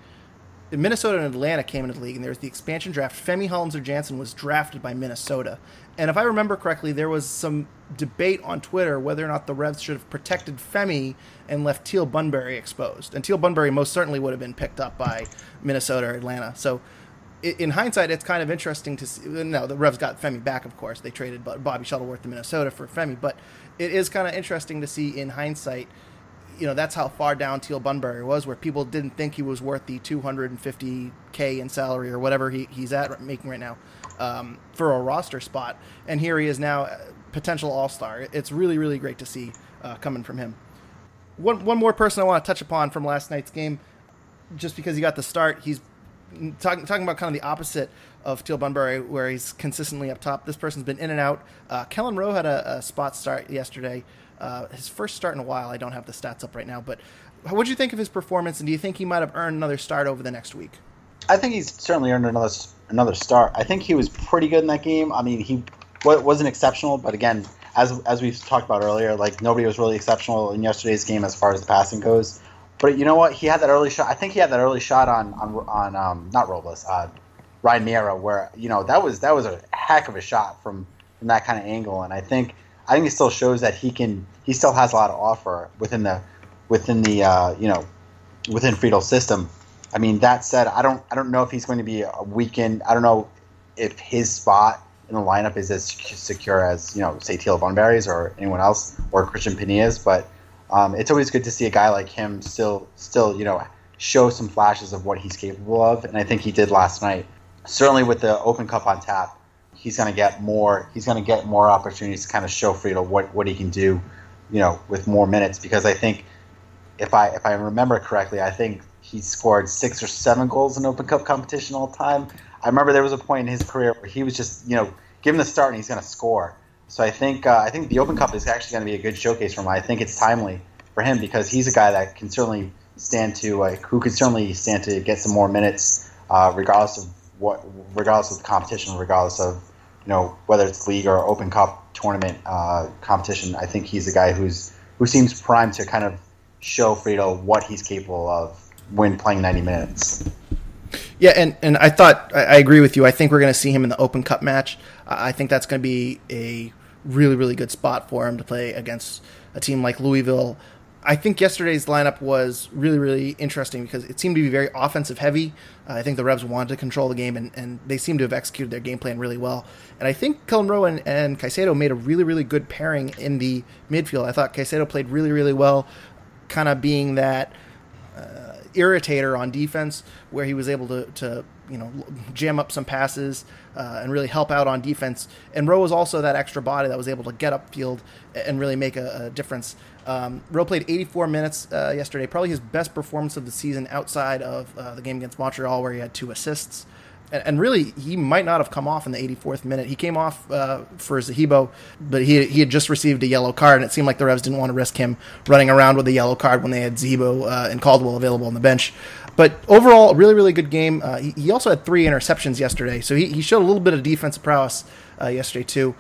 Minnesota and Atlanta came into the league, and there was the expansion draft. Femi Hollinger-Janzen was drafted by Minnesota, and if I remember correctly, there was some debate on Twitter whether or not the Revs should have protected Femi and left Teal Bunbury exposed. And Teal Bunbury most certainly would have been picked up by Minnesota or Atlanta. So, in hindsight, it's kind of interesting to see. No, the Revs got Femi back, of course. They traded Bobby Shuttleworth to Minnesota for Femi, but it is kind of interesting to see in hindsight you know that's how far down Teal Bunbury was, where people didn't think he was worth the 250k in salary or whatever he, he's at making right now um, for a roster spot, and here he is now, uh, potential All Star. It's really really great to see uh, coming from him. One one more person I want to touch upon from last night's game, just because he got the start. He's talking talking about kind of the opposite of Teal Bunbury, where he's consistently up top. This person's been in and out. Uh, Kelyn Rowe had a, a spot start yesterday. Uh, his first start in a while. I don't have the stats up right now, but what do you think of his performance, and do you think he might have earned another start over the next week?
I think he's certainly earned another another start. I think he was pretty good in that game. I mean, he wasn't exceptional, but again, as as we talked about earlier, like nobody was really exceptional in yesterday's game as far as the passing goes. But you know what? He had that early shot. I think he had that early shot on on on um, not Robles, uh, Ryan Meara, where you know that was that was a heck of a shot from from that kind of angle. And I think I think it still shows that he can. He still has a lot to offer within the within the uh, you know within Friedel's system. I mean, that said, I don't I don't know if he's going to be a weekend. I don't know if his spot in the lineup is as secure as you know, say Teal Bunbury's or anyone else or Cristian Penilla's. But um, it's always good to see a guy like him still still you know show some flashes of what he's capable of, and I think he did last night. Certainly with the Open Cup on tap, he's going to get more. He's going to get more opportunities to kind of show Friedel what, what he can do, you know, with more minutes. Because I think if I if I remember correctly, I think he scored six or seven goals in Open Cup competition all time. I remember there was a point in his career where he was just you know give him the start and he's going to score. So I think uh, I think the Open Cup is actually going to be a good showcase for him. I think it's timely for him because he's a guy that can certainly stand to like who can certainly stand to get some more minutes, uh, regardless of what, regardless of the competition, regardless of you know whether it's league or Open Cup tournament uh, competition. I think he's a guy who's who seems primed to kind of show Friedel what he's capable of when playing 90 minutes.
Yeah, and, and I thought I, I agree with you. I think we're going to see him in the Open Cup match. I think that's going to be a really really good spot for him to play against a team like Louisville I think yesterday's lineup was really, really interesting because it seemed to be very offensive heavy. Uh, I think the Revs wanted to control the game, and, and they seem to have executed their game plan really well. And I think Kelyn Rowe and, and Caicedo made a really, really good pairing in the midfield. I thought Caicedo played really, really well, kind of being that uh, irritator on defense, where he was able to, to you know jam up some passes uh, and really help out on defense. And Rowe was also that extra body that was able to get upfield and really make a, a difference. Um, played 84 minutes uh, yesterday, probably his best performance of the season outside of uh, the game against Montreal, where he had two assists. and, and, really he might not have come off in the 84th minute. He came off uh, for Zahibo, but he he had just received a yellow card, and it seemed like the Revs didn't want to risk him running around with a yellow card when they had Zahibo uh, and Caldwell available on the bench. But overall, really really good game. Uh, he, he, also had three interceptions yesterday, so he, he showed a little bit of defensive prowess uh, yesterday too.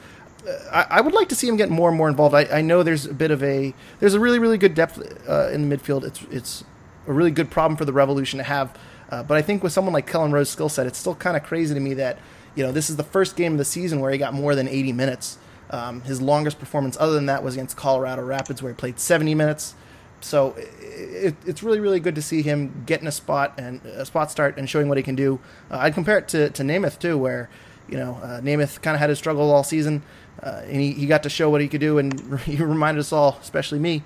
I, I, would like to see him get more and more involved. I, I, know there's a bit of a there's a really really good depth uh, in the midfield. It's it's a really good problem for the Revolution to have. Uh, but I think with someone like Kelyn Rowe's skill set, it's still kind of crazy to me that you know this is the first game of the season where he got more than 80 minutes. Um, his longest performance, other than that, was against Colorado Rapids, where he played 70 minutes. So it, it's really, really good to see him getting a spot and a spot start and showing what he can do. Uh, I'd compare it to, to Nemeth too, where you know uh, Nemeth kind of had his struggle all season, uh, and he, he got to show what he could do, and he reminded us all, especially me,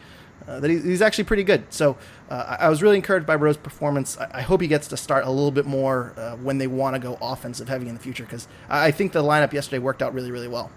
uh, that he, he's actually pretty good. So uh, I was really encouraged by Rowe's performance. I, I, hope he gets to start a little bit more uh, when they want to go offensive heavy in the future because I, I think the lineup yesterday worked out really, really well.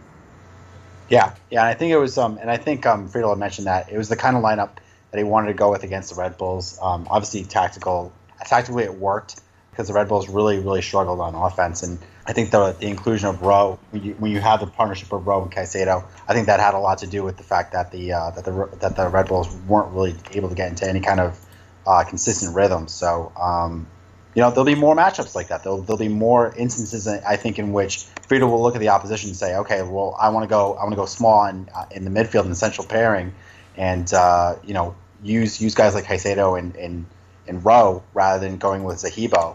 Yeah, yeah, I think it was, um, and I think um, Friedel had mentioned that it was the kind of lineup that he wanted to go with against the Red Bulls. Um, obviously, tactical, tactically it worked because the Red Bulls really, really struggled on offense, and I think the, the inclusion of Rowe, when you, when you have the partnership of Rowe and Caicedo, I think that had a lot to do with the fact that the uh, that the that the Red Bulls weren't really able to get into any kind of uh, consistent rhythm. So, um, you know, there'll be more matchups like that. There'll, there'll be more instances, I think, in which Friedel will look at the opposition and say, okay, well, I want to go, I want to go small in, uh, in the midfield and central pairing, and uh, you know, use use guys like Caicedo and and and Rowe rather than going with Zahibo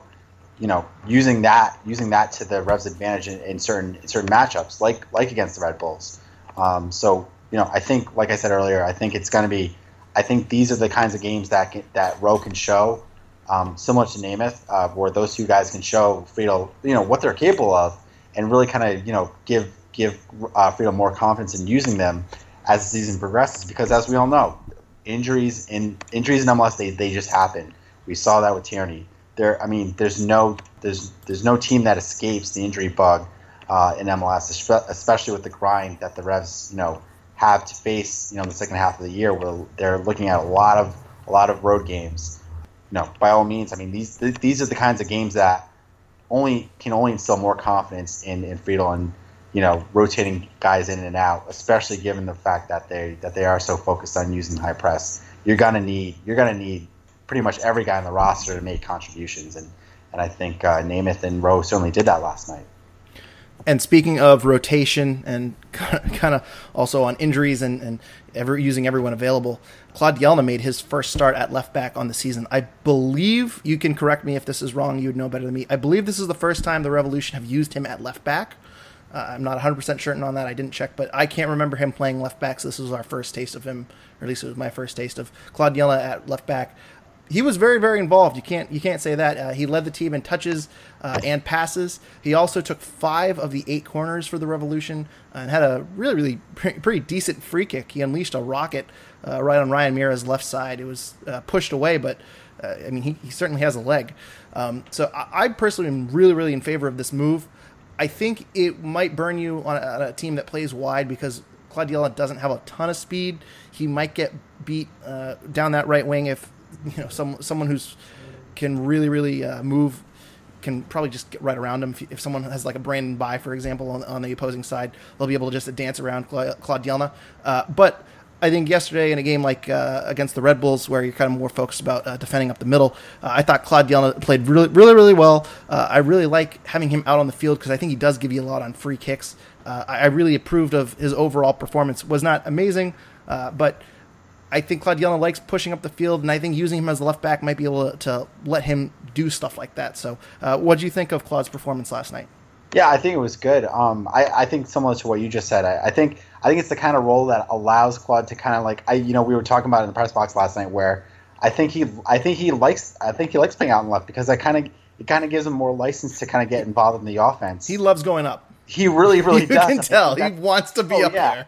you know, using that using that to the Revs' advantage in, in certain in certain matchups, like like against the Red Bulls. Um, so you know, I think, like I said earlier, I think it's going to be. I think these are the kinds of games that can, that Rowe can show, um, similar to Nemeth, uh, where those two guys can show Friedel, you know, what they're capable of, and really kind of you know give give uh, Friedel more confidence in using them as the season progresses. Because as we all know, injuries in injuries in MLS they, they just happen. We saw that with Tierney there. I mean, there's no there's there's no team that escapes the injury bug uh, in MLS, especially with the grind that the Revs you know have to face. You know, in the second half of the year, where they're looking at a lot of a lot of road games. You know, by all means, I mean these these are the kinds of games that only can only instill more confidence in in Friedel and you know rotating guys in and out, especially given the fact that they that they are so focused on using high press. You're gonna need you're gonna need pretty much every guy on the roster to make contributions, and and I think uh, Nemeth and Rowe certainly did that last night.
And speaking of rotation and kind of also on injuries and, and ever using everyone available, Claude Dielna made his first start at left back on the season. I believe you can correct me if this is wrong. You would know better than me. I believe this is the first time the Revolution have used him at left back. Uh, I'm not 100% certain on that. I didn't check, but I can't remember him playing left back. So this was our first taste of him, or at least it was my first taste of Claude Dielna at left back he was very very involved. You can't you can't say that. Uh, he led the team in touches uh, and passes. He also took five of the eight corners for the Revolution and had a really really pretty, pretty decent free kick. He unleashed a rocket uh, right on Ryan Meara's left side. It was uh, pushed away, but uh, I mean he, he, certainly has a leg. Um, so I, I, personally am really really in favor of this move. I think it might burn you on a, on a team that plays wide because Claude Dielna doesn't have a ton of speed. He might get beat uh, down that right wing if you know some someone who's can really really uh, move can probably just get right around him. If, if, someone has like a Brandon Bye, for example, on, on, the opposing side, they'll be able to just dance around Claude, Claude Dielna. Uh, but I think yesterday in a game like uh, against the Red Bulls, where you're kind of more focused about uh, defending up the middle, uh, I thought Claude Dielna played really, really, really well. Uh, I really like having him out on the field because I think he does give you a lot on free kicks. Uh, I, I, really approved of his overall performance. Was not amazing, but I think Claude Dielna likes pushing up the field, and I think using him as a left back might be able to, to let him do stuff like that. So, uh, what do you think of Claude's performance last night?
Yeah, I think it was good. Um, I, I, think similar to what you just said. I, I, think I think it's the kind of role that allows Claude to kind of like I you know we were talking about in the press box last night where I think he I think he likes I think he likes playing out in left because I kind of it kind of gives him more license to kind of get involved in the offense.
He loves going up.
He really really
you
does.
Can tell he wants to be oh, up yeah. there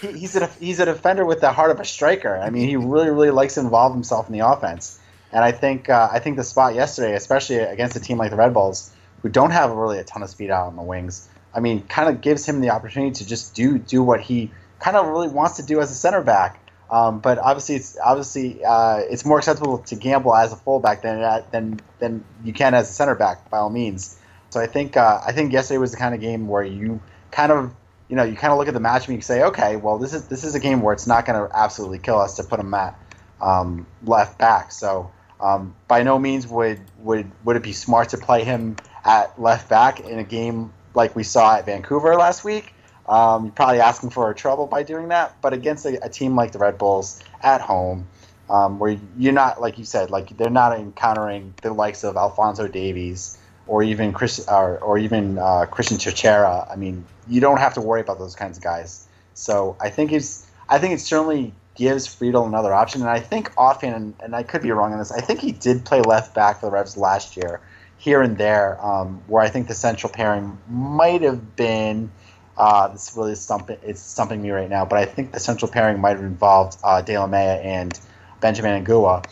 he, he's a he's a defender with the heart of a striker. I mean, he really really likes to involve himself in the offense. And I think uh, I think the spot yesterday, especially against a team like the Red Bulls, who don't have really a ton of speed out on the wings, I mean, kind of gives him the opportunity to just do do what he kind of really wants to do as a center back. Um, but obviously, it's obviously uh, it's more acceptable to gamble as a fullback than than than you can as a center back by all means. So I think uh, I think yesterday was the kind of game where you kind of you know you kind of look at the match and you say, okay, well this is this is a game where it's not going to absolutely kill us to put him at um, left back. So um, by no means would would would it be smart to play him at left back in a game like we saw at Vancouver last week. Um, you're probably asking for trouble by doing that, but against a, a team like the Red Bulls at home, um, where you're not like you said, like they're not encountering the likes of Alphonso Davies or even Chris or, or even uh, Cristian Techera. I mean, you don't have to worry about those kinds of guys. So I think it's I think it certainly gives Friedel another option, and I think often, and, and I could be wrong on this, I think he did play left back for the Revs last year, here and there, um, where I think the central pairing might have been. Uh, this really stumping, it's stumping me right now, but I think the central pairing might have involved uh, Delamea and Benjamin Angoua.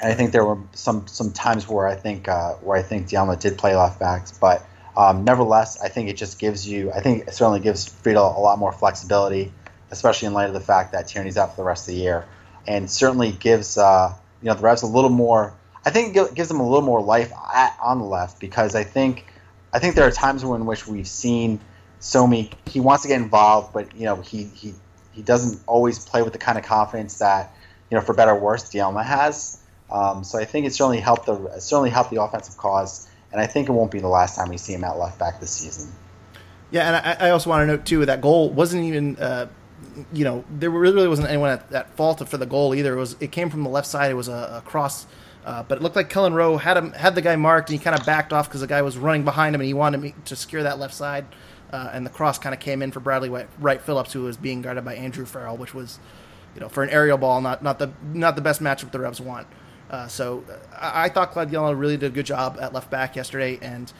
And I think there were some some times where I think uh, where I think Diallo did play left backs, but um, nevertheless, I think it just gives you. I think it certainly gives Friedel a lot more flexibility, especially in light of the fact that Tierney's out for the rest of the year, and certainly gives uh, you know the Revs a little more. I think it gives them a little more life at, on the left because I think I think there are times in which we've seen Somi. He wants to get involved, but you know he he he doesn't always play with the kind of confidence that you know for better or worse Dielna has. Um, so I think it certainly helped the certainly helped the offensive cause, and I think it won't be the last time we see him at left back this season.
Yeah, and I, I also want to note too that goal wasn't even. Uh, you know, there really wasn't anyone at, at, fault for the goal either. It was it came from the left side. It was a, a cross, uh, but it looked like Kelyn Rowe had him had the guy marked, and he kind of backed off because the guy was running behind him, and he wanted to secure that left side. Uh, and the cross kind of came in for Bradley Wright, Wright Phillips, who was being guarded by Andrew Farrell, which was, you know, for an aerial ball, not not the not the best matchup the Revs want. Uh, so I, I thought Claude really did a good job at left back yesterday, and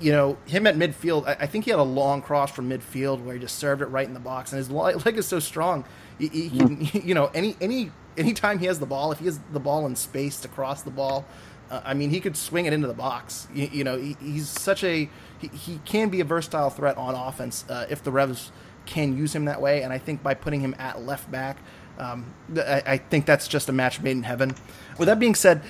you know him at midfield. I, I, think he had a long cross from midfield where he just served it right in the box, and his leg is so strong. He, he can, you know, any any anytime he has the ball, if he has the ball in space to cross the ball, uh, I mean, he could swing it into the box. You, you know, he, he's such a he, he, can be a versatile threat on offense uh, if the Revs can use him that way. And I think by putting him at left back, um, I, I, think that's just a match made in heaven. With that being said,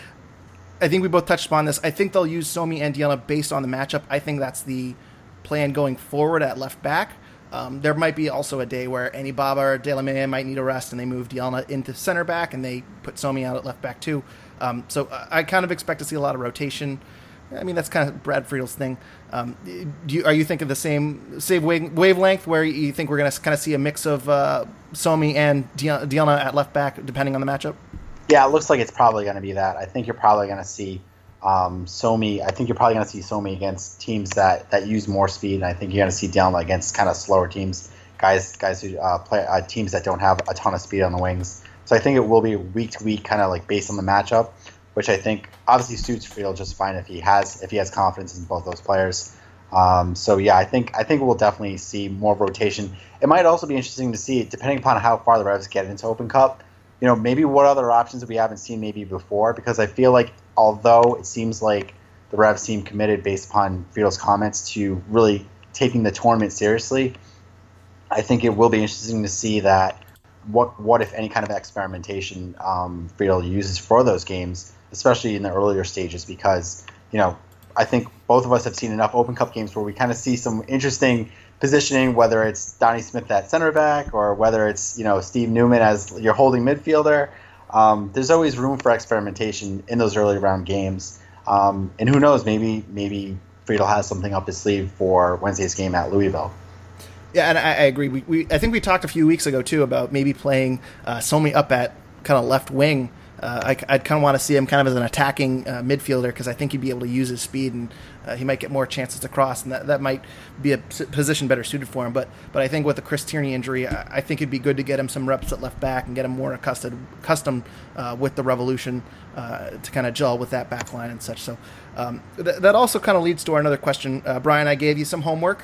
I think we both touched upon this. I think they'll use Somi and Dielna based on the matchup. I think that's the plan going forward at left back. Um, there might be also a day where Anibaba or Delamea might need a rest and they move Dielna into center back and they put Somi out at left back too. Um, so I kind of expect to see a lot of rotation. I mean, that's kind of Brad Friedel's thing. Um, do you, are you thinking the same same wavelength where you think we're going to kind of see a mix of uh, Somi and Dielna at left back depending on the matchup?
Yeah, it looks like it's probably going to be that. I think you're probably going to see um, Somi. I think you're probably going to see Somi against teams that, that use more speed, and I think you're going to see Dielna against kind of slower teams, guys guys who uh, play uh, teams that don't have a ton of speed on the wings. So I think it will be week to week, kind of like based on the matchup which I think obviously suits Friedel just fine if he has if he has confidence in both those players. Um, so yeah, I think I think we'll definitely see more rotation. It might also be interesting to see, depending upon how far the Revs get into Open Cup, you know, maybe what other options we haven't seen maybe before. Because I feel like although it seems like the Revs seem committed based upon Friedel's comments to really taking the tournament seriously, I think it will be interesting to see that what what if any kind of experimentation um, Friedel uses for those games especially in the earlier stages, because you know I think both of us have seen enough Open Cup games where we kind of see some interesting positioning, whether it's Donnie Smith at center back or whether it's you know Steve Neumann as your holding midfielder. Um, there's always room for experimentation in those early round games, um, and who knows, maybe maybe Friedel has something up his sleeve for Wednesday's game at Louisville.
Yeah, and I, I agree. We, we, I think we talked a few weeks ago too about maybe playing uh, Somi up at kind of left wing uh, I, would kind of want to see him kind of as an attacking uh, midfielder because I think he'd be able to use his speed and uh, he might get more chances to cross, and that, that might be a position better suited for him. But but I think with the Chris Tierney injury, I, I think it'd be good to get him some reps at left back and get him more accustomed accustomed uh, with the Revolution uh, to kind of gel with that back line and such. So um, th- that also kind of leads to our another question, uh, Brian. I gave you some homework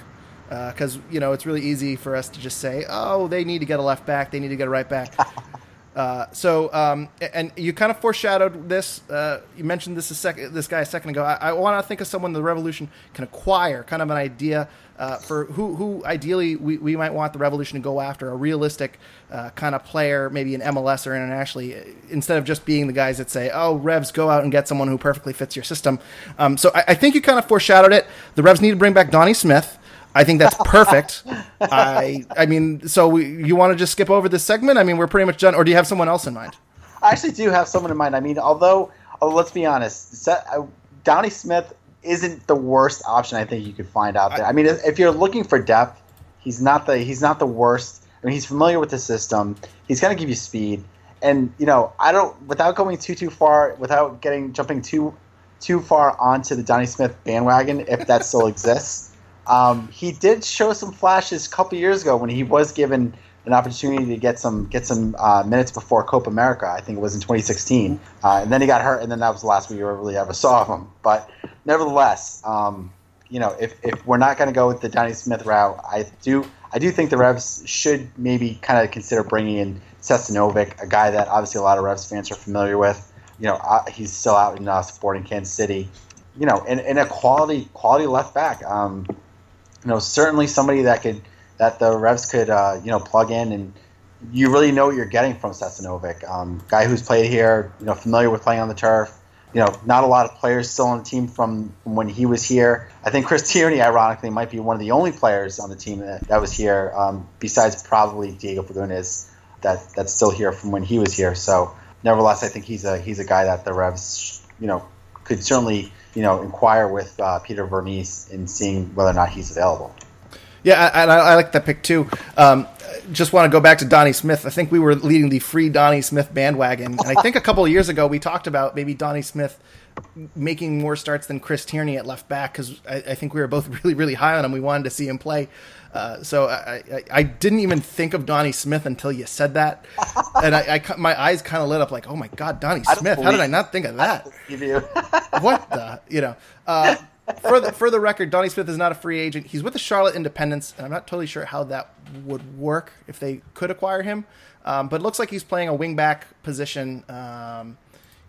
because you know it's really easy for us to just say, oh, they need to get a left back, they need to get a right back. Uh, so, um, and you kind of foreshadowed this. Uh, you mentioned this a sec- this guy a second ago. I, I want to think of someone the Revolution can acquire, kind of an idea uh, for who, who ideally we, we might want the Revolution to go after, a realistic uh, kind of player, maybe an MLS or internationally, instead of just being the guys that say, oh, Revs, go out and get someone who perfectly fits your system. Um, so I, I think you kind of foreshadowed it. The Revs need to bring back Donnie Smith. I think that's perfect. I I mean, so we, you want to just skip over this segment? I mean, we're pretty much done. Or do you have someone else in mind?
I actually do have someone in mind. I mean, although, although let's be honest, uh, Donnie Smith isn't the worst option I think you could find out there. I mean, if you're looking for depth, he's not the he's not the worst. I mean, he's familiar with the system. He's going to give you speed, and you know, I don't without going too too far, without getting jumping too too far onto the Donnie Smith bandwagon, if that still exists. Um, he did show some flashes a couple years ago when he was given an opportunity to get some get some uh, minutes before Copa America. I think it was in 2016, uh, and then he got hurt, and then that was the last we really ever saw of him. But nevertheless, um, you know, if, if we're not going to go with the Donnie Smith route, I do I do think the Revs should maybe kind of consider bringing in Seth Sinovic, a guy that obviously a lot of Revs fans are familiar with. You know, uh, he's still out in uh, Sporting Kansas City. You know, and, and a quality quality left back. Um, you know, certainly somebody that could that the Revs could uh, you know plug in and you really know what you're getting from Seth Sinovic. Um, guy who's played here, you know, familiar with playing on the turf. You know, not a lot of players still on the team from, from when he was here. I think Chris Tierney, ironically, might be one of the only players on the team that, that was here, um, besides probably Diego Fagundez, that that's still here from when he was here. So, nevertheless, I think he's a he's a guy that the Revs, you know, could certainly you know, inquire with uh, Peter Vermes in seeing whether or not he's available.
Yeah, and I, I, like that pick too. Um, just want to go back to Donnie Smith. I think we were leading the free Donnie Smith bandwagon, and I think a couple of years ago we talked about maybe Donnie Smith making more starts than Chris Tierney at left back because I, I, think we were both really, really high on him. We wanted to see him play. Uh, so I, I, I, didn't even think of Donnie Smith until you said that, and I, my eyes kind of lit up like, oh my god, Donnie Smith! How did I not think of that? what the you know? Uh, for the for the record, Donnie Smith is not a free agent. He's with the Charlotte Independence, and I'm not totally sure how that would work if they could acquire him. Um, but it looks like he's playing a wingback position. Um,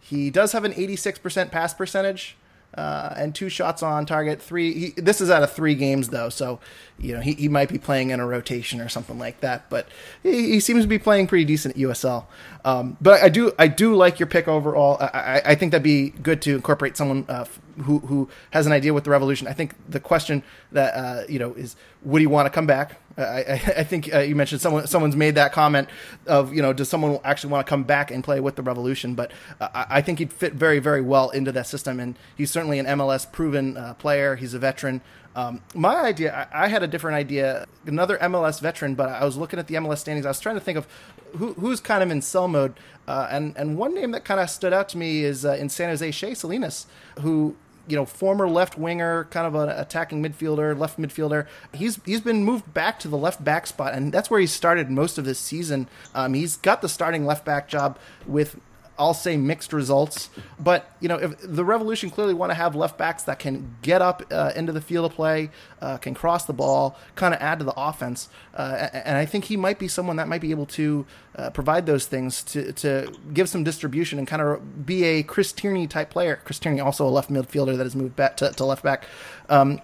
he does have an 86% pass percentage uh, and two shots on target. Three. He, this is out of three games though, so you know he, he might be playing in a rotation or something like that. But he, he seems to be playing pretty decent at USL. Um, but I do I do like your pick overall. I, I think that'd be good to incorporate someone uh, who who has an idea with the revolution. I think the question that uh, you know is would he want to come back? I, I, think uh, you mentioned someone someone's made that comment of you know does someone actually want to come back and play with the revolution? But uh, I, think he'd fit very very well into that system, and he's certainly an MLS proven uh, player. He's a veteran. Um, my idea, I, I, had a different idea, another MLS veteran, but I was looking at the MLS standings. I was trying to think of who, who's kind of in sell mode, uh, and and one name that kind of stood out to me is uh, in San Jose, Shea Salinas, who you know, former left winger, kind of an attacking midfielder, left midfielder. He's he's been moved back to the left back spot, and that's where he started most of this season. Um, he's got the starting left back job with I'll say mixed results. But you know, if the Revolution clearly want to have left backs that can get up uh, into the field of play, uh, can cross the ball, kind of add to the offense, uh, and I think he might be someone that might be able to uh, provide those things to to give some distribution and kind of be a Chris Tierney type player. Chris Tierney also a left midfielder that has moved back to, to left back. Um,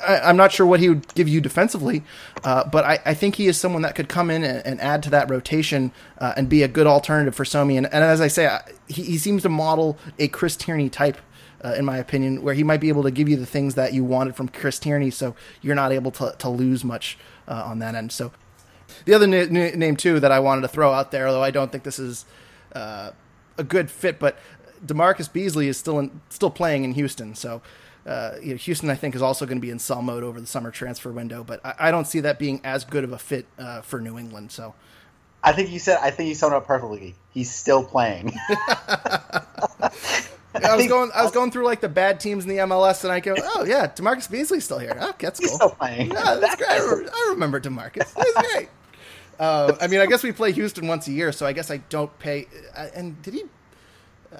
I, am not sure what he would give you defensively, uh, but I, I, think he is someone that could come in and, and add to that rotation uh, and be a good alternative for Somi. And, and as I say, I, he, he, seems to model a Chris Tierney type, uh, in my opinion, where he might be able to give you the things that you wanted from Chris Tierney, so you're not able to, to lose much uh, on that end. So the other na- name too that I wanted to throw out there, although I don't think this is uh, a good fit, but DaMarcus Beasley is still in, still playing in Houston, so uh, you know, Houston, I think, is also going to be in sell mode over the summer transfer window, but I, I don't see that being as good of a fit uh, for New England. So,
I think you said I think you summed up perfectly. He's still playing.
I was going. I was going through like the bad teams in the MLS, and I go, "Oh yeah, DaMarcus Beasley's still here. Oh, that's cool.
He's still playing.
Yeah, that's great. I remember, I remember DaMarcus. That's great. Uh, I mean, I guess we play Houston once a year, so I guess I don't pay. Uh, and did he?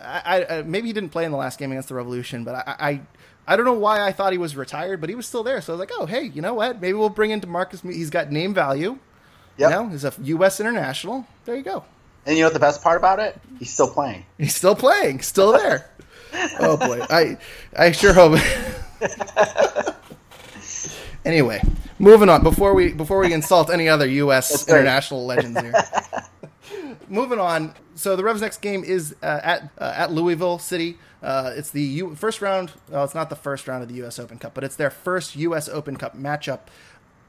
I, I, uh, maybe he didn't play in the last game against the Revolution, but I, I I don't know why I thought he was retired, but he was still there. So I was like, oh, hey, you know what? Maybe we'll bring in DaMarcus. He's got name value. Yep. You know, he's a U.S. international. There you go.
And you know what the best part about it? He's still playing.
He's still playing, still there. oh boy, I I sure hope. anyway, moving on. Before we before we insult any other U.S. international legends here. moving on. So the Revs' next game is uh, at uh, at Louisville City. Uh, it's the U- first round. Well, it's not the first round of the U.S. Open Cup, but it's their first U.S. Open Cup matchup.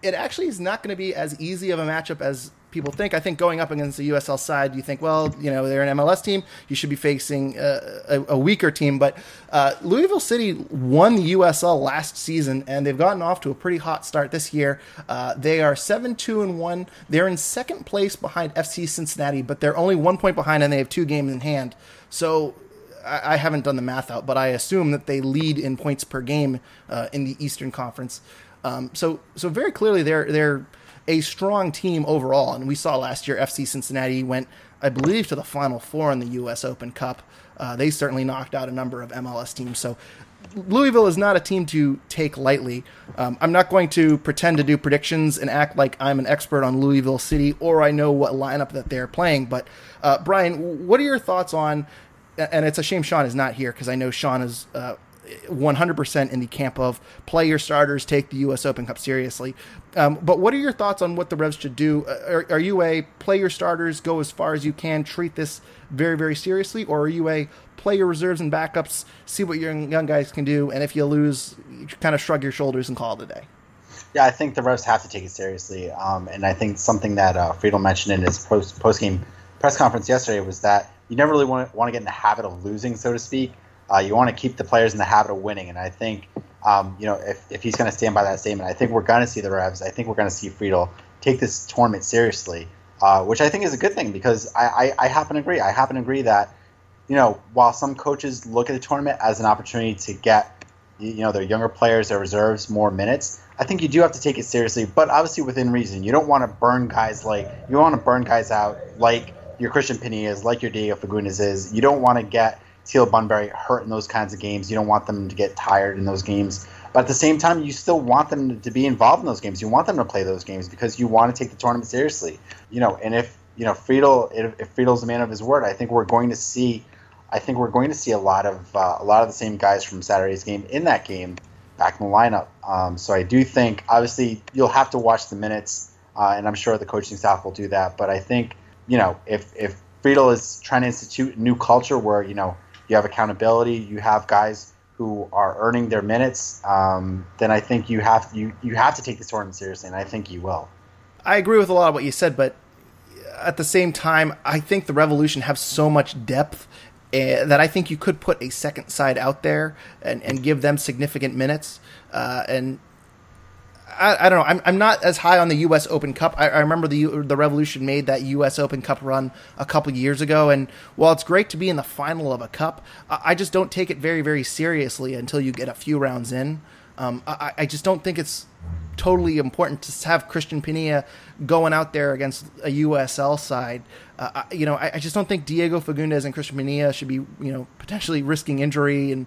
It actually is not going to be as easy of a matchup as people think. I think going up against the USL side, you think, well, you know, they're an MLS team. You should be facing a, a, weaker team. But uh, Louisville City won the USL last season, and they've gotten off to a pretty hot start this year. Uh, they are seven two and one. They're in second place behind FC Cincinnati, but they're only one point behind, and they have two games in hand. So I, haven't done the math out, but I assume that they lead in points per game uh, in the Eastern Conference. Um, so, so very clearly, they're they're a strong team overall. And we saw last year FC Cincinnati went, I believe, to the Final Four in the U.S. Open Cup. Uh, they certainly knocked out a number of MLS teams. So Louisville is not a team to take lightly. Um, I'm not going to pretend to do predictions and act like I'm an expert on Louisville City or I know what lineup that they're playing. But uh, Brian, what are your thoughts on? And it's a shame Sean is not here because I know Sean is uh, 100% in the camp of play your starters, take the U.S. Open Cup seriously. Um, but what are your thoughts on what the Revs should do? Uh, are, are, you a play your starters, go as far as you can, treat this very, very seriously? Or are you a play your reserves and backups, see what your young guys can do, and if you lose, you kind of shrug your shoulders and call it a day?
Yeah, I think the Revs have to take it seriously. Um, and I think something that uh, Friedel mentioned in his post post game press conference yesterday was that you never really want to, want to get in the habit of losing, so to speak. Uh, you want to keep the players in the habit of winning, and I think um, you know if, if he's going to stand by that statement, I think we're going to see the Revs. I think we're going to see Friedel take this tournament seriously, uh, which I think is a good thing because I, I, I happen to agree. I happen to agree that you know while some coaches look at the tournament as an opportunity to get you know their younger players, their reserves, more minutes. I think you do have to take it seriously, but obviously within reason. You don't want to burn guys like you want to burn guys out like your Cristian Penilla is, like your Diego Fagundez is. You don't want to get Teal Bunbury hurt in those kinds of games. You don't want them to get tired in those games. But at the same time, you still want them to be involved in those games. You want them to play those games because you want to take the tournament seriously. You know, and if you know Friedel, if, if Friedel's a man of his word, I think we're going to see, I think we're going to see a lot of uh, a lot of the same guys from Saturday's game in that game back in the lineup. Um, so I do think, obviously, you'll have to watch the minutes, uh, and I'm sure the coaching staff will do that. But I think, you know, if if Friedel is trying to institute a new culture where you know you have accountability, you have guys who are earning their minutes, um, then I think you have you you have to take this tournament seriously, and I think you will.
I agree with a lot of what you said, but at the same time, I think the Revolution have so much depth uh, that I think you could put a second side out there and, and give them significant minutes. Uh, and I, I, don't know. I'm, I'm not as high on the U.S. Open Cup. I, I, remember the the Revolution made that U.S. Open Cup run a couple years ago, and while it's great to be in the final of a cup, I, I just don't take it very very seriously until you get a few rounds in. Um, I, I just don't think it's totally important to have Cristian Penilla going out there against a USL side. Uh, you know, I, I, just don't think Diego Fagundez and Cristian Penilla should be, you know, potentially risking injury and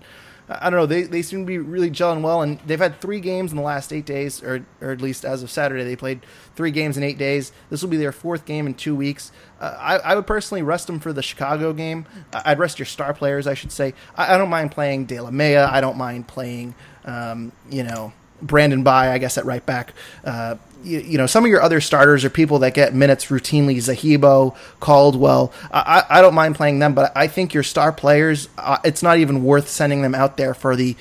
I don't know. They, they seem to be really gelling well, and they've had three games in the last eight days, or or at least as of Saturday, they played three games in eight days. This will be their fourth game in two weeks. Uh, I, I would personally rest them for the Chicago game. I'd rest your star players, I should say. I, I don't mind playing Delamea. I don't mind playing, um, you know, Brandon Bye, I guess, at right back. Uh, you, you, know, some of your other starters are people that get minutes routinely. Zahibo, Caldwell. I, I don't mind playing them, but I think your star players, uh, it's not even worth sending them out there for the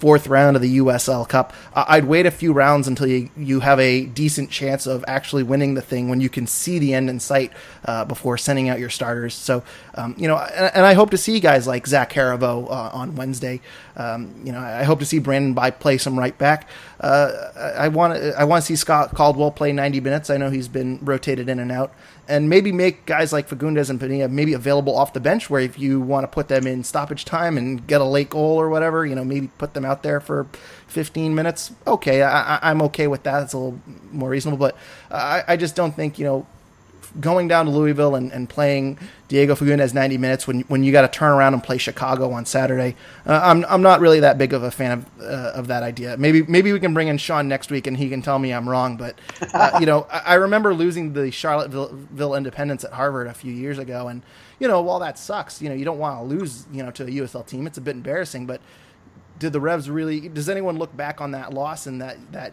fourth round of the USL Cup. Uh, I'd wait a few rounds until you, you have a decent chance of actually winning the thing when you can see the end in sight uh, before sending out your starters. So, um, you know, and, and, I hope to see guys like Zahibo uh, on Wednesday. Um, you know, I hope to see Brandon Bye play some right back. Uh, I want I want to see Scott Caldwell play 90 minutes. I know he's been rotated in and out and maybe make guys like Fagundez and Penilla maybe available off the bench where if you want to put them in stoppage time and get a late goal or whatever, you know, maybe put them out there for 15 minutes. Okay, I, am okay with that. It's a little more reasonable, but I, I just don't think, you know, going down to Louisville and, and playing Diego Fagundez 90 minutes when when you got to turn around and play Chicago on Saturday. Uh, I'm I'm not really that big of a fan of uh, of that idea. Maybe maybe we can bring in Sean next week and he can tell me I'm wrong. But uh, you know, I, I, remember losing the Charlottesville Independence at Harvard a few years ago, and you know, while that sucks, you know, you don't want to lose, you know, to a USL team. It's a bit embarrassing, but did the Revs really? Does anyone look back on that loss and that that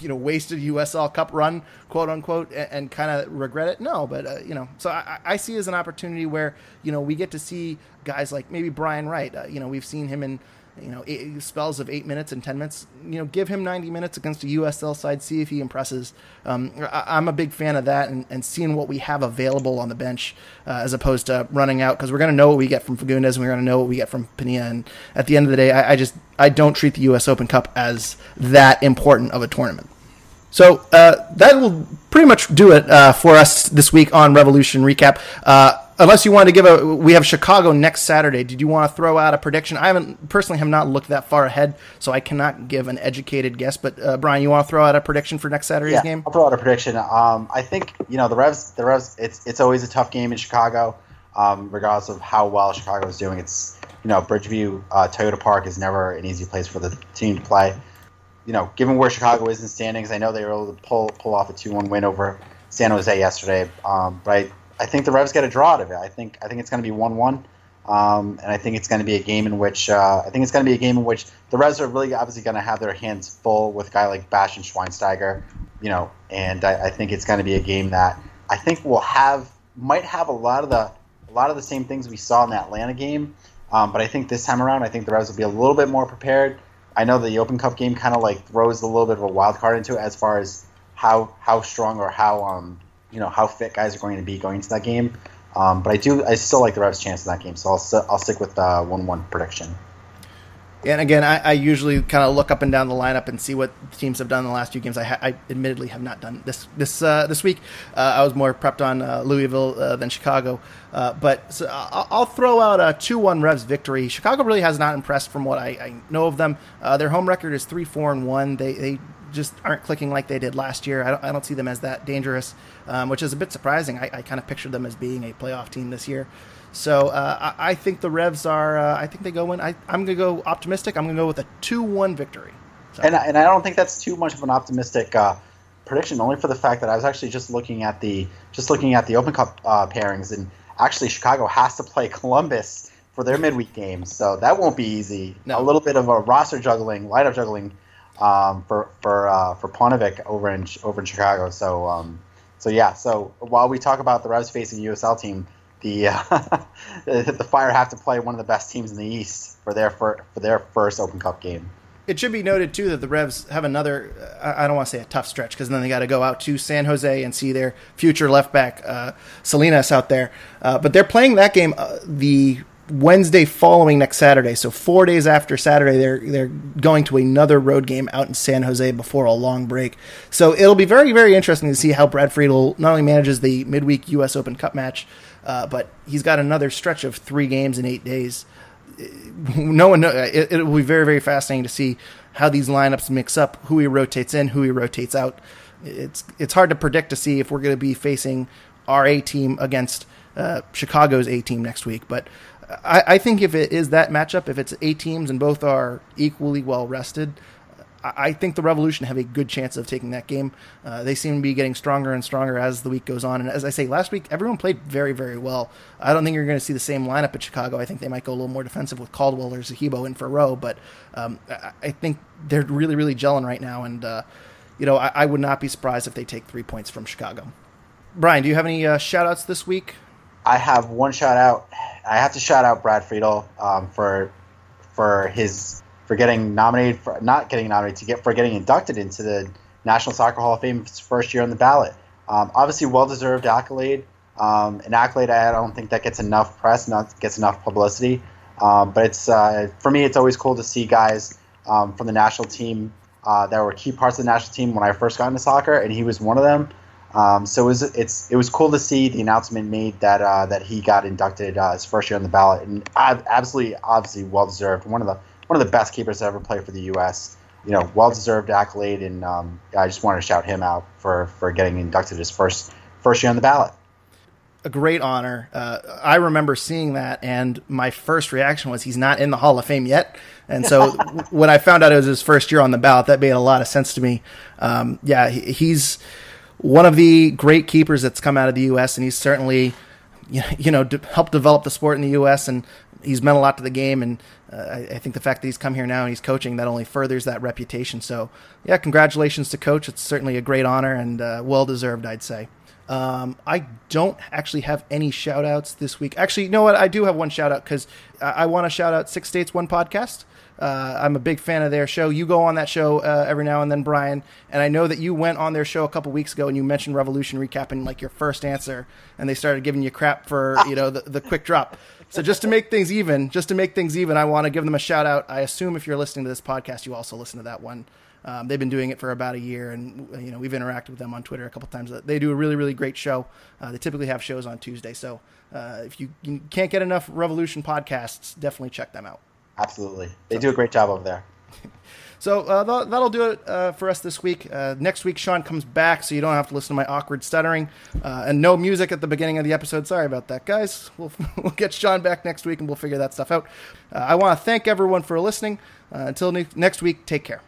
you know wasted USL Cup run, quote unquote, and, and kind of regret it? No, but uh, you know, so I, I, see as an opportunity where you know we get to see guys like maybe Brian Wright. Uh, you know, we've seen him in you know eight, spells of eight minutes and ten minutes. You know, give him ninety minutes against a USL side, see if he impresses. Um, I, am a big fan of that and, and, seeing what we have available on the bench uh, as opposed to running out because we're going to know what we get from Fagundez and we're going to know what we get from Penilla. And at the end of the day, I, I, just I don't treat the U.S. Open Cup as that important of a tournament. So uh, that will pretty much do it uh, for us this week on Revolution Recap. Unless you want to give a, we have Chicago next Saturday. Did you want to throw out a prediction? I haven't personally have not looked that far ahead, so I cannot give an educated guess. But uh, Brian, you want to throw out a prediction for next Saturday's
yeah,
game?
I'll throw out a prediction. Um, I think you know the Revs. The Revs. It's it's always a tough game in Chicago, um, regardless of how well Chicago is doing. It's you know Bridgeview uh, Toyota Park is never an easy place for the team to play you know, given where Chicago is in standings, I know they were able to pull pull off a two one win over San Jose yesterday. Um, but I, I think the Revs get a draw out of it. I think I think it's going to be one one. Um, and I think it's going to be a game in which uh, I think it's going to be a game in which the Revs are really obviously going to have their hands full with a guy like Bastian Schweinsteiger, you know, and I, I think it's going to be a game that I think will have might have a lot of the a lot of the same things we saw in the Atlanta game, um, but I think this time around I think the Revs will be a little bit more prepared. I know that the Open Cup game kind of like throws a little bit of a wild card into it as far as how how strong or how um you know how fit guys are going to be going into that game. Um, but I do I still like the Revs' chance in that game, so I'll I'll stick with the one one prediction.
And again, I, I usually kind of look up and down the lineup and see what teams have done in the last few games. I, ha- I admittedly have not done this this uh, this week. Uh, I was more prepped on uh, Louisville uh, than Chicago, uh, but so I'll, throw out a two-one Revs victory. Chicago really has not impressed from what I, I know of them. Uh, their home record is three four and one. They they just aren't clicking like they did last year. I don't, I don't see them as that dangerous, um, which is a bit surprising. I, I kind of pictured them as being a playoff team this year. So uh, I, I, think the Revs are. Uh, I think they go in. I, am going to go optimistic. I'm going to go with a two-one victory.
So. And and I don't think that's too much of an optimistic uh, prediction, only for the fact that I was actually just looking at the just looking at the Open Cup uh, pairings, and actually Chicago has to play Columbus for their midweek game, so that won't be easy. No. A little bit of a roster juggling, lineup juggling um, for for uh, for Paunovic over in over in Chicago. So um, so yeah. So while we talk about the Revs facing USL team the uh, the Fire have to play one of the best teams in the East for their for, for their first Open Cup game.
It should be noted too that the Revs have another. I don't want to say a tough stretch because then they got to go out to San Jose and see their future left back uh, Salinas out there. Uh, but they're playing that game uh, the Wednesday following next Saturday. So four days after Saturday, they're they're going to another road game out in San Jose before a long break. So it'll be very very interesting to see how Brad Friedel not only manages the midweek U.S. Open Cup match uh, but he's got another stretch of three games in eight days. No one, know, it, it will be very, very fascinating to see how these lineups mix up, who he rotates in, who he rotates out. It's it's hard to predict to see if we're going to be facing our A team against uh, Chicago's A team next week. But I, I, think if it is that matchup, if it's eight teams and both are equally well rested, I think the Revolution have a good chance of taking that game. Uh, they seem to be getting stronger and stronger as the week goes on. And as I say, last week everyone played very, very well. I don't think you're going to see the same lineup at Chicago. I think they might go a little more defensive with Caldwell or Zahibo in for Rowe. But um, I think they're really, really gelling right now. And uh, you know, I, I, would not be surprised if they take three points from Chicago. Brian, do you have any uh, shout outs this week?
I have one shout out. I have to shout out Brad Friedel um, for for his for getting nominated for not getting nominated to get for getting inducted into the National Soccer Hall of Fame his first year on the ballot. Um, obviously, well deserved accolade. Um, an accolade I don't think that gets enough press, not gets enough publicity. Um, but it's uh, for me, it's always cool to see guys um, from the national team uh, that were key parts of the national team when I first got into soccer, and he was one of them. Um, so it was it's it was cool to see the announcement made that uh, that he got inducted uh, his first year on the ballot, and absolutely obviously well deserved. One of the one of the best keepers to ever play for the U.S. You know, well-deserved accolade, and um, I just wanted to shout him out for, for getting inducted his first first year on the ballot.
a great honor. Uh, I remember seeing that, and my first reaction was he's not in the Hall of Fame yet. And so when I found out it was his first year on the ballot, that made a lot of sense to me. Um, yeah, he, he's one of the great keepers that's come out of the U.S., and he's certainly you know helped develop the sport in the U.S. and he's meant a lot to the game. And uh, I, I, think the fact that he's come here now and he's coaching that only furthers that reputation. So yeah, congratulations to coach. It's certainly a great honor and uh, well deserved, I'd say. Um, I don't actually have any shout outs this week. Actually, you know what? I do have one shout out because I, I want to shout out Six States One Podcast. Uh, I'm a big fan of their show. You go on that show uh, every now and then, Brian, and I know that you went on their show a couple weeks ago and you mentioned Revolution recapping like your first answer, and they started giving you crap for you know the, the quick drop. So just to make things even, just to make things even, I want to give them a shout out. I assume if you're listening to this podcast, you also listen to that one. Um, they've been doing it for about a year, and you know we've interacted with them on Twitter a couple times. They do a really, really great show. Uh, they typically have shows on Tuesday, so uh, if you, you, can't get enough Revolution podcasts, definitely check them out.
Absolutely, they do a great job over there.
So uh, that'll do it uh, for us this week. Uh, next week, Sean comes back, so you don't have to listen to my awkward stuttering uh, and no music at the beginning of the episode. Sorry about that, guys. We'll, we'll get Sean back next week and we'll figure that stuff out. Uh, I want to thank everyone for listening. Uh, until ne- next week, take care.